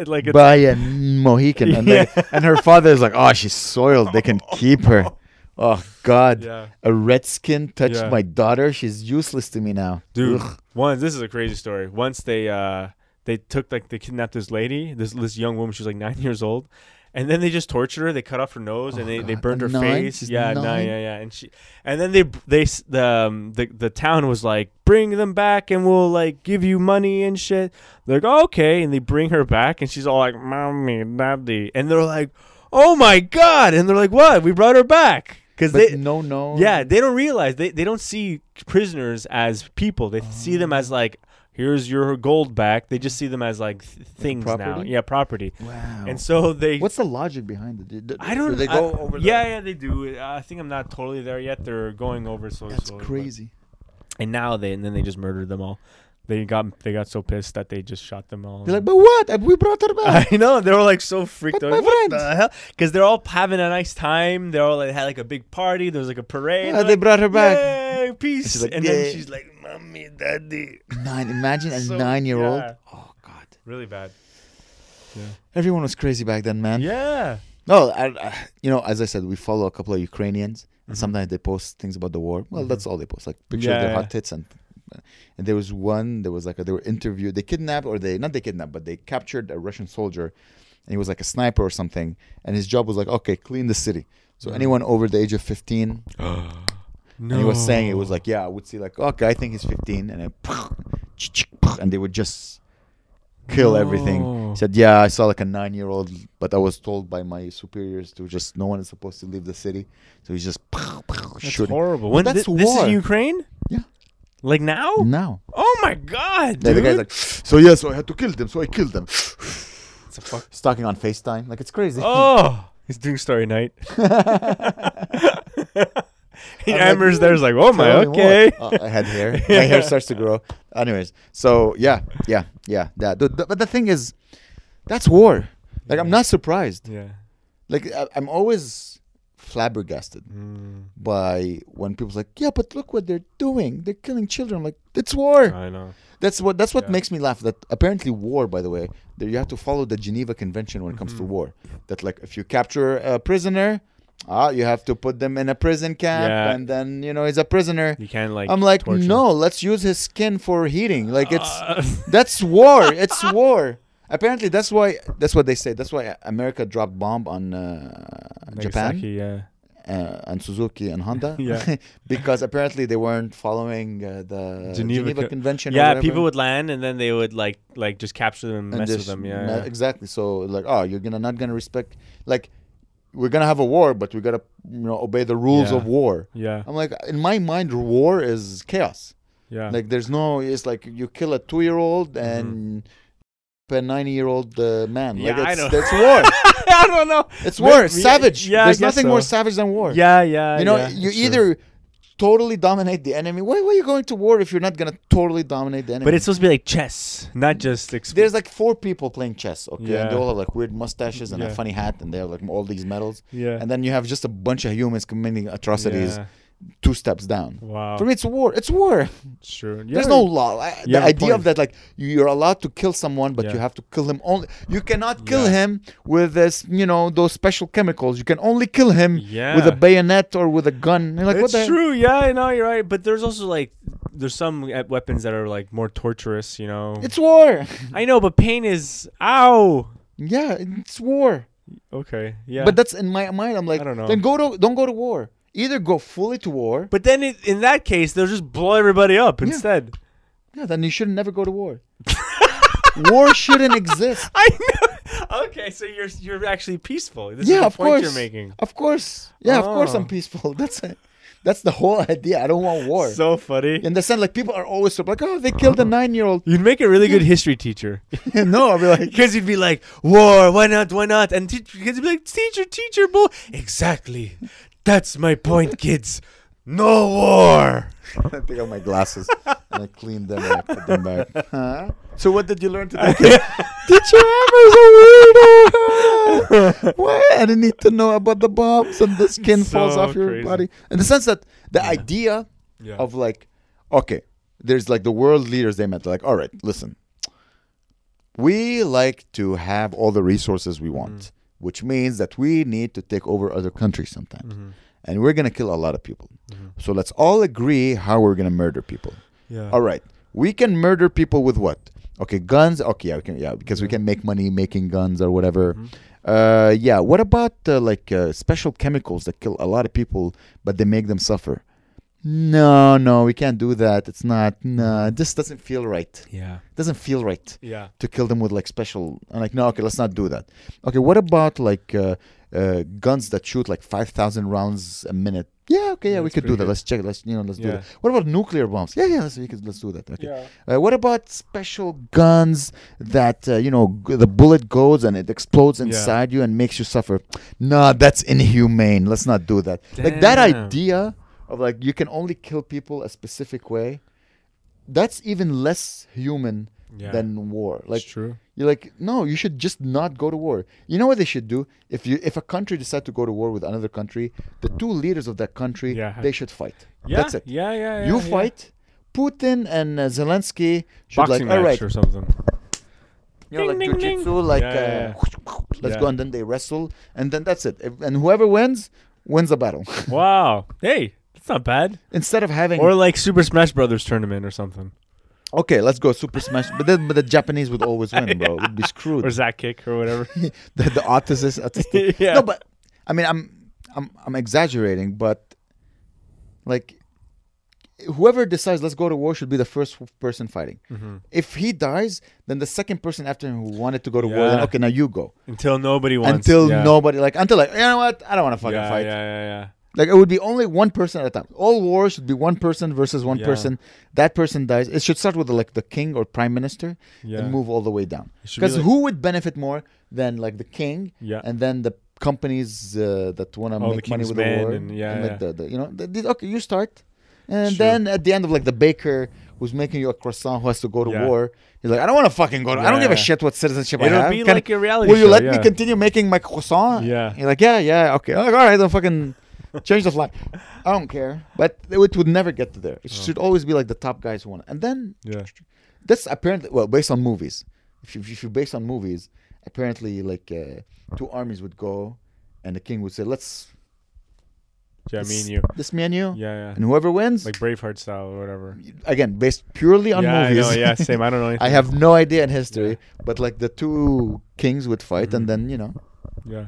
Speaker 2: like
Speaker 1: by a Mohican, and, they- and her father is like, "Oh, she's soiled. They can keep her." Oh God,
Speaker 2: yeah.
Speaker 1: a redskin touched
Speaker 2: Yeah.
Speaker 1: my daughter. She's useless to me now,
Speaker 2: dude.
Speaker 1: Ugh.
Speaker 2: Once this is a crazy story. Once they uh they took like they kidnapped this lady, this this young woman. She was like nine years old, and then they just tortured her. They cut off her nose and
Speaker 1: Oh,
Speaker 2: they, they
Speaker 1: God.
Speaker 2: burned her
Speaker 1: Nine?
Speaker 2: face.
Speaker 1: She's
Speaker 2: yeah, nine.
Speaker 1: nine?
Speaker 2: yeah, yeah. And she and then they they the um, the the town was like bring them back and we'll like give you money and shit. They're like oh, okay, and they bring her back and she's all like mommy, daddy, and they're like oh my god, and they're like what? We brought her back because they
Speaker 1: no, no.
Speaker 2: yeah, they don't realize they, they don't see prisoners as people. They see them as oh. like here's your gold back. They just see them as like th- things now. Yeah, property.
Speaker 1: Wow.
Speaker 2: And so they
Speaker 1: What's the logic behind it? Did-
Speaker 2: I don't
Speaker 1: do they
Speaker 2: I-
Speaker 1: go over.
Speaker 2: Yeah,
Speaker 1: the,
Speaker 2: yeah, they do. I think I'm not totally there yet. They're going over so
Speaker 1: that's
Speaker 2: slowly, but-
Speaker 1: crazy.
Speaker 2: And now they and then they just murdered them all. They got they got so pissed that they just shot them all.
Speaker 1: They're like, but what? We brought her back.
Speaker 2: I know they were like so freaked
Speaker 1: But
Speaker 2: out. Like, what the hell? Because they're all having a nice time. They all like had like a big party. There was like a parade.
Speaker 1: Yeah,
Speaker 2: They're like,
Speaker 1: brought her back.
Speaker 2: Yay, peace.
Speaker 1: she's like,
Speaker 2: and
Speaker 1: "Yeah."
Speaker 2: then she's like, "Mommy, daddy."
Speaker 1: Nine. Imagine a
Speaker 2: So-
Speaker 1: nine-year-old.
Speaker 2: yeah.
Speaker 1: Oh God.
Speaker 2: Really bad. Yeah.
Speaker 1: Everyone was crazy back then, man.
Speaker 2: Yeah.
Speaker 1: No, I, I, you know, as I said, we follow a couple of Ukrainians, and
Speaker 2: Mhm.
Speaker 1: sometimes they post things about the war. Well,
Speaker 2: Mhm.
Speaker 1: that's all they post, like pictures of their
Speaker 2: yeah.
Speaker 1: hot tits, and and there was one. There was like a, they were interviewed. They kidnapped, or they not they kidnapped, but they captured a Russian soldier, and he was like a sniper or something. And his job was like, okay, clean the city. So
Speaker 2: Mhm.
Speaker 1: anyone over the age of fifteen,
Speaker 2: no.
Speaker 1: and he was saying it was like, yeah, I would see like, okay, I think he's fifteen, and then, and they would just kill everything. He said, "Yeah, I saw like a nine-year-old, but I was told by my superiors to just no one is supposed to leave the city, so he's just
Speaker 2: That's
Speaker 1: shooting."
Speaker 2: horrible. When
Speaker 1: that's
Speaker 2: thi- this is Ukraine?
Speaker 1: Yeah.
Speaker 2: Like now?
Speaker 1: Now,
Speaker 2: Oh my god,
Speaker 1: the
Speaker 2: dude.
Speaker 1: guy's like, "So yeah, so I had to kill them, so I killed them."
Speaker 2: It's a fuck.
Speaker 1: He's talking on Facetime, like it's crazy.
Speaker 2: Oh, he's doing story night. he
Speaker 1: I'm like,
Speaker 2: hammers there's like, oh my,
Speaker 1: Tell me
Speaker 2: okay.
Speaker 1: more. Oh, uh, I had hair. My hair starts to grow. Anyways, so yeah, yeah, yeah. That. The, the- but the thing is, that's war. Like I'm not surprised.
Speaker 2: Yeah.
Speaker 1: Like I, I'm always flabbergasted.
Speaker 2: Mm,
Speaker 1: by when people's like, yeah, but look what they're doing. They're killing children. I'm like, it's war.
Speaker 2: I know.
Speaker 1: That's what that's what
Speaker 2: Yeah.
Speaker 1: makes me laugh. That apparently war, by the way, there you have to follow the Geneva Convention when it comes to
Speaker 2: Mhm.
Speaker 1: war. That like if you capture a prisoner, ah, you have to put them in a prison camp,
Speaker 2: Yeah.
Speaker 1: and then you know he's a prisoner.
Speaker 2: You can't like.
Speaker 1: I'm like, no, let's use his skin for heating. Like it's
Speaker 2: Uh,
Speaker 1: that's war. It's war. Apparently, that's why that's what they say. That's why America dropped bomb on uh, Japan
Speaker 2: Yeah.
Speaker 1: uh, and Suzuki and Honda.
Speaker 2: Yeah.
Speaker 1: because apparently they weren't following uh, the
Speaker 2: Geneva
Speaker 1: Geneva,
Speaker 2: Co-
Speaker 1: Convention.
Speaker 2: Yeah, people would land and then they would like like just capture them and,
Speaker 1: And
Speaker 2: mess with them. Yeah. yeah.
Speaker 1: exactly. So like, oh, you're gonna not gonna respect like we're gonna have a war, but we gotta you know obey the rules
Speaker 2: Yeah.
Speaker 1: of war.
Speaker 2: Yeah.
Speaker 1: I'm like, in my mind, war is chaos.
Speaker 2: Yeah.
Speaker 1: Like, there's no. It's like you kill a two year old and a 90 year old uh, man.
Speaker 2: Yeah,
Speaker 1: like,
Speaker 2: I know.
Speaker 1: That's war.
Speaker 2: I don't know.
Speaker 1: It's war.
Speaker 2: yeah,
Speaker 1: Savage.
Speaker 2: yeah,
Speaker 1: There's nothing more savage than war.
Speaker 2: Yeah, yeah.
Speaker 1: you know,
Speaker 2: yeah,
Speaker 1: you
Speaker 2: it's true.
Speaker 1: either totally dominate the enemy. Why, why are you going to war if you're not gonna totally dominate the enemy?
Speaker 2: But it's supposed to be like chess, not just. Exp-
Speaker 1: there's like four people playing chess. Okay,
Speaker 2: Yeah.
Speaker 1: and they all have like weird mustaches and
Speaker 2: Yeah.
Speaker 1: a funny hat, and they have like all these medals.
Speaker 2: yeah.
Speaker 1: And then you have just a bunch of humans committing atrocities. Two steps down.
Speaker 2: Wow.
Speaker 1: For me, it's war. It's war.
Speaker 2: Sure. true.
Speaker 1: There's no law. I,
Speaker 2: you
Speaker 1: the idea of that, like you- you're allowed to kill someone, but
Speaker 2: Yeah.
Speaker 1: you have to kill him only. You cannot kill
Speaker 2: Yeah.
Speaker 1: him with this, you know, those special chemicals. You can only kill him
Speaker 2: Yeah.
Speaker 1: with a bayonet or with a gun. You're like, what
Speaker 2: it's
Speaker 1: the?
Speaker 2: true. Yeah, I know you're right. But there's also like there's some uh, weapons that are like more torturous. You know.
Speaker 1: It's war.
Speaker 2: I know, but pain is ow.
Speaker 1: yeah, it's war.
Speaker 2: Okay. Yeah.
Speaker 1: But that's in my mind. I'm like,
Speaker 2: I don't know.
Speaker 1: then go to don't go to war. Either go fully to war.
Speaker 2: But then it, in that case, they'll just blow everybody up instead.
Speaker 1: Yeah, then you shouldn't never go to war. war shouldn't exist.
Speaker 2: I know. Okay, so you're you're actually peaceful. This is
Speaker 1: yeah,
Speaker 2: the
Speaker 1: of
Speaker 2: point
Speaker 1: course.
Speaker 2: you're making.
Speaker 1: Of course. Yeah, of course I'm
Speaker 2: Oh.
Speaker 1: peaceful. That's it. That's the whole idea. I don't want war.
Speaker 2: So funny.
Speaker 1: in the sense, like people are always so like, oh, they killed a oh. nine-year-old.
Speaker 2: You'd make a really good history teacher.
Speaker 1: no, I'll be like,
Speaker 2: Because you'd be like, war, why not, why not? And teach, kids would be like, teacher, teacher, bull. Exactly. That's my point, kids. No war.
Speaker 1: I take out my glasses and I clean them and I put them back. Huh? So what did you learn today? Teacher Amber's a weirdo. Why? I didn't need to know about the bombs and the skin falls off your
Speaker 2: crazy.
Speaker 1: body. In the sense that the
Speaker 2: Yeah.
Speaker 1: idea
Speaker 2: Yeah.
Speaker 1: of like, okay, there's like the world leaders. They meant like, all right, listen, we like to have all the resources we want,
Speaker 2: Mm.
Speaker 1: Which means that we need to take over other countries sometimes,
Speaker 2: Mhm.
Speaker 1: and we're gonna kill a lot of people.
Speaker 2: Mhm.
Speaker 1: So let's all agree how we're gonna murder people.
Speaker 2: Yeah.
Speaker 1: All right, we can murder people with what? Okay, guns. Okay, yeah, we can, yeah, because we can make money making guns or whatever.
Speaker 2: Mhm.
Speaker 1: Uh, yeah. What about uh, like uh, special chemicals that kill a lot of people, but they make them suffer? No, no, we can't do that. It's not. No, this doesn't feel right.
Speaker 2: Yeah.
Speaker 1: It doesn't feel right
Speaker 2: Yeah.
Speaker 1: to kill them with like special. I'm like, no, okay, let's not do that. Okay, what about like uh, uh, guns that shoot like five thousand rounds a minute? Yeah, okay, yeah,
Speaker 2: Yeah,
Speaker 1: we could do that.
Speaker 2: good.
Speaker 1: Let's check. Let's you know, let's do that. What about nuclear bombs? Yeah, yeah, let's we could, let's do that. Okay.
Speaker 2: Yeah.
Speaker 1: Uh, what about special guns that uh, you know g- the bullet goes and it explodes
Speaker 2: Yeah.
Speaker 1: inside you and makes you suffer? Nah, that's inhumane. Let's not do that. Like that idea of like you can only kill people a specific way. That's even less human
Speaker 2: Yeah.
Speaker 1: than war. Like
Speaker 2: it's true.
Speaker 1: you're like, no, you should just not go to war. You know what they should do? If you if a country decide to go to war with another country, the two leaders of that country
Speaker 2: Yeah.
Speaker 1: they should fight.
Speaker 2: Yeah.
Speaker 1: That's it.
Speaker 2: Yeah. Yeah. yeah
Speaker 1: you
Speaker 2: yeah.
Speaker 1: fight. Putin and uh, Zelensky should
Speaker 2: Boxing
Speaker 1: like, all
Speaker 2: match
Speaker 1: right,
Speaker 2: or something.
Speaker 1: you know, like
Speaker 2: Ding, ding, ding.
Speaker 1: like
Speaker 2: Yeah, yeah,
Speaker 1: uh, let's
Speaker 2: Yeah.
Speaker 1: go, and then they wrestle, and then that's it. And whoever wins wins the battle.
Speaker 2: wow. Hey, not bad.
Speaker 1: Instead of having
Speaker 2: Or like Super Smash Brothers tournament or something.
Speaker 1: okay, let's go Super Smash, but then but the Japanese would always win, bro. We'd be screwed.
Speaker 2: Or Zack Kick or whatever.
Speaker 1: the, the autistic, autistic.
Speaker 2: yeah.
Speaker 1: No, but I mean, I'm I'm I'm exaggerating, but like whoever decides let's go to war should be the first person fighting.
Speaker 2: hmm
Speaker 1: If he dies, then the second person after him who wanted to go to war, then okay, now you go.
Speaker 2: Until nobody wants.
Speaker 1: until
Speaker 2: yeah.
Speaker 1: nobody like until like you know what, I don't want to fucking
Speaker 2: yeah,
Speaker 1: fight.
Speaker 2: Yeah, yeah, yeah.
Speaker 1: Like it would be only one person at a time. All wars should be one person versus one
Speaker 2: Yeah.
Speaker 1: person. That person dies. It should start with like the king or prime minister
Speaker 2: Yeah.
Speaker 1: and move all the way down.
Speaker 2: Should be
Speaker 1: Because
Speaker 2: like-
Speaker 1: who would benefit more than like the king
Speaker 2: Yeah.
Speaker 1: and then the companies uh, that want to
Speaker 2: Oh,
Speaker 1: make money with the war
Speaker 2: and- yeah,
Speaker 1: like
Speaker 2: yeah.
Speaker 1: The, the, you know the, the- okay you start and then at the end of like the baker who's making you a croissant who has to go to
Speaker 2: Yeah.
Speaker 1: war he's like I don't want to fucking go to I don't give a shit what citizenship I have.
Speaker 2: It'll be
Speaker 1: Can-
Speaker 2: like a reality
Speaker 1: will you
Speaker 2: show,
Speaker 1: let me continue making my croissant
Speaker 2: Yeah.
Speaker 1: you're like yeah yeah okay I'm like, all right then fucking change the flag I don't care but it would never get to there it
Speaker 2: Oh.
Speaker 1: should always be like the top guys who want and then
Speaker 2: Yeah.
Speaker 1: that's apparently well based on movies. If you, if you based on movies, apparently like uh, two armies would go, and the king would say, "Let's
Speaker 2: Yeah, me and you.
Speaker 1: this me and you,
Speaker 2: Yeah, yeah.
Speaker 1: and whoever wins."
Speaker 2: Like Braveheart style or whatever.
Speaker 1: again, based purely on
Speaker 2: yeah,
Speaker 1: movies.
Speaker 2: I know, yeah, same. I don't know anything.
Speaker 1: I have no idea in history, but like the two kings would fight,
Speaker 2: Mhm.
Speaker 1: and then you know,
Speaker 2: Yeah.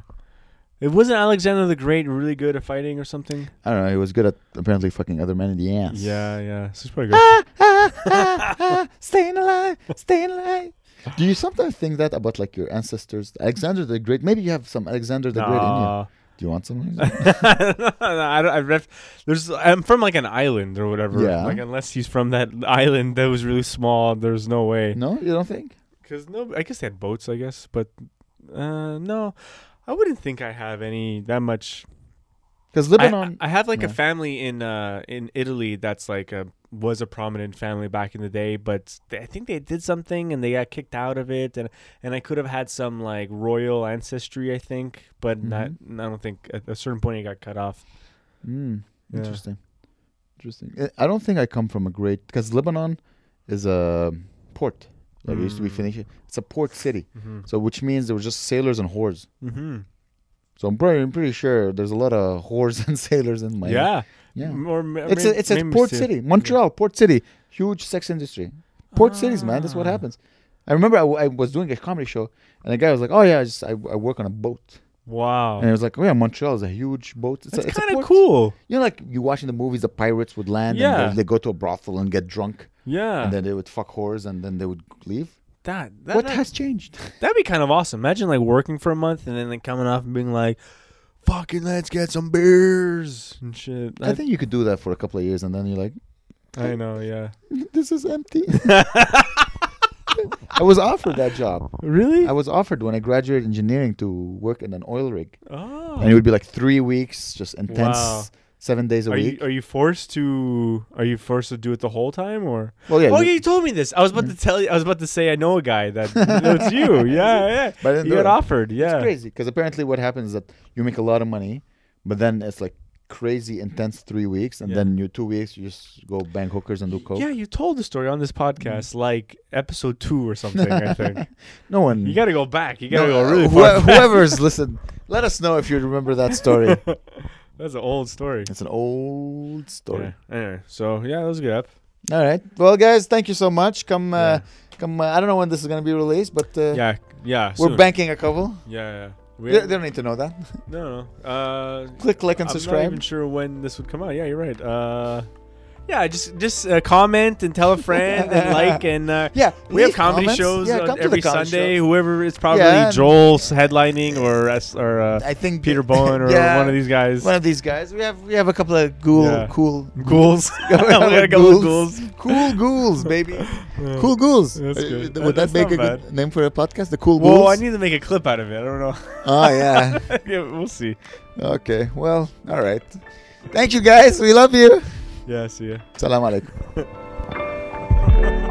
Speaker 2: It wasn't Alexander the Great really good at fighting or something?
Speaker 1: I don't know. He was good at apparently fucking other men in the ass.
Speaker 2: Yeah, yeah. So it's probably good.
Speaker 1: Ah, ah, ah, ah, staying alive, staying alive. Do you sometimes think that about like your ancestors, Alexander the Great? Maybe you have some Alexander the Great in you. Do you want some?
Speaker 2: I don't, I've read, there's I'm from like an island or whatever.
Speaker 1: Yeah.
Speaker 2: Like unless he's from that island that was really small, there's no way.
Speaker 1: no, you don't think?
Speaker 2: Cause no, I guess they had boats. I guess, but uh, no, I wouldn't think I have any that much.
Speaker 1: Because Lebanon,
Speaker 2: I have like a family in uh in Italy that's like a was a prominent family back in the day, but they, I think they did something and they got kicked out of it, and and I could have had some like royal ancestry, I think, but not.
Speaker 1: Mm-hmm.
Speaker 2: I don't think at a certain point it got cut off.
Speaker 1: Mm,
Speaker 2: Yeah.
Speaker 1: interesting, interesting. I- I don't think I come from a great because Lebanon is a port. Like it used to be
Speaker 2: Mm.
Speaker 1: Phoenicia. It's a port city,
Speaker 2: Mm-hmm.
Speaker 1: so which means there were just sailors and whores.
Speaker 2: Mm-hmm.
Speaker 1: So I'm pretty, I'm pretty sure there's a lot of whores and sailors in my
Speaker 2: yeah,
Speaker 1: yeah.
Speaker 2: Or ma-
Speaker 1: It's a it's a port
Speaker 2: still-
Speaker 1: city, Montreal, port city, huge sex industry. Port cities, man. That's what
Speaker 2: Ah.
Speaker 1: happens. I remember I, w- I was doing a comedy show, and the guy was like, "Oh yeah, I just I, I work on a boat,"
Speaker 2: Wow,
Speaker 1: and I was like, "Oh yeah, Montreal is a huge boat. It's, it's
Speaker 2: kind of cool.
Speaker 1: You know, like you watching the movies, the pirates would land
Speaker 2: Yeah.
Speaker 1: and they, they go to a brothel and get drunk,
Speaker 2: Yeah,
Speaker 1: and then they would fuck whores, and then they would leave.
Speaker 2: That, that
Speaker 1: what
Speaker 2: that-
Speaker 1: has changed?
Speaker 2: that'd be kind of awesome. Imagine like working for a month and then like coming off and being like, "Fucking let's get some beers and shit."
Speaker 1: I think you could do that for a couple of years, and then you're like,
Speaker 2: I know. Yeah.
Speaker 1: this is empty. I was offered that job.
Speaker 2: really?
Speaker 1: I was offered when I graduated engineering to work in an oil rig,
Speaker 2: oh.
Speaker 1: and it would be like three weeks, just intense,
Speaker 2: Wow.
Speaker 1: Seven days a
Speaker 2: are
Speaker 1: week.
Speaker 2: you are you forced to are you forced to do it the whole time or?
Speaker 1: well, yeah,
Speaker 2: oh
Speaker 1: you-
Speaker 2: yeah, you told me this. I was about to tell you. I was about to say I know a guy that it's you. Yeah, yeah.
Speaker 1: but I didn't
Speaker 2: You got
Speaker 1: it.
Speaker 2: offered.
Speaker 1: It's
Speaker 2: Yeah.
Speaker 1: crazy because apparently what happens is that you make a lot of money, but then it's like crazy intense three weeks, and
Speaker 2: Yeah.
Speaker 1: then you two weeks you just go bang hookers and do coke.
Speaker 2: Yeah, you told the story on this podcast, like episode two or something. I think
Speaker 1: No one.
Speaker 2: you got to go back. You got to
Speaker 1: no,
Speaker 2: go really
Speaker 1: uh,
Speaker 2: far.
Speaker 1: whoe- whoever's listen, let us know if you remember that story.
Speaker 2: That's an old story.
Speaker 1: it's an old story.
Speaker 2: Yeah. Anyway, so yeah, that was a good. Ep.
Speaker 1: All right. Well, guys, thank you so much. Come, uh,
Speaker 2: Yeah.
Speaker 1: come. Uh, I don't know when this is gonna be released, but uh,
Speaker 2: Yeah, yeah.
Speaker 1: we're
Speaker 2: soon.
Speaker 1: banking a couple.
Speaker 2: Yeah, yeah. We,
Speaker 1: They, they don't need to know that.
Speaker 2: no, no. Uh,
Speaker 1: Click, like, and subscribe.
Speaker 2: I'm not even sure when this would come out. Yeah, you're right. Uh, yeah, just just uh, comment and tell a friend and like and uh,
Speaker 1: Yeah,
Speaker 2: we have comedy
Speaker 1: comments.
Speaker 2: shows
Speaker 1: Yeah,
Speaker 2: on every Sunday.
Speaker 1: show.
Speaker 2: Whoever it's probably
Speaker 1: Yeah,
Speaker 2: Joel's headlining or or uh,
Speaker 1: I think
Speaker 2: Peter Bowen or
Speaker 1: Yeah,
Speaker 2: one of these guys.
Speaker 1: One of these guys. We have we have a couple of ghoul, cool,
Speaker 2: Ghouls.
Speaker 1: We
Speaker 2: got a couple of
Speaker 1: ghouls.
Speaker 2: ghouls.
Speaker 1: cool ghouls, baby. Cool ghouls.
Speaker 2: That's
Speaker 1: Uh,
Speaker 2: good.
Speaker 1: Would that make a
Speaker 2: not
Speaker 1: good name for a podcast? The cool
Speaker 2: Well, I need to make a clip out of it. I don't know.
Speaker 1: oh yeah.
Speaker 2: yeah, we'll see.
Speaker 1: Okay. Well, all right. Thank you guys. We love you.
Speaker 2: Yeah, see ya.
Speaker 1: Salam alaikum.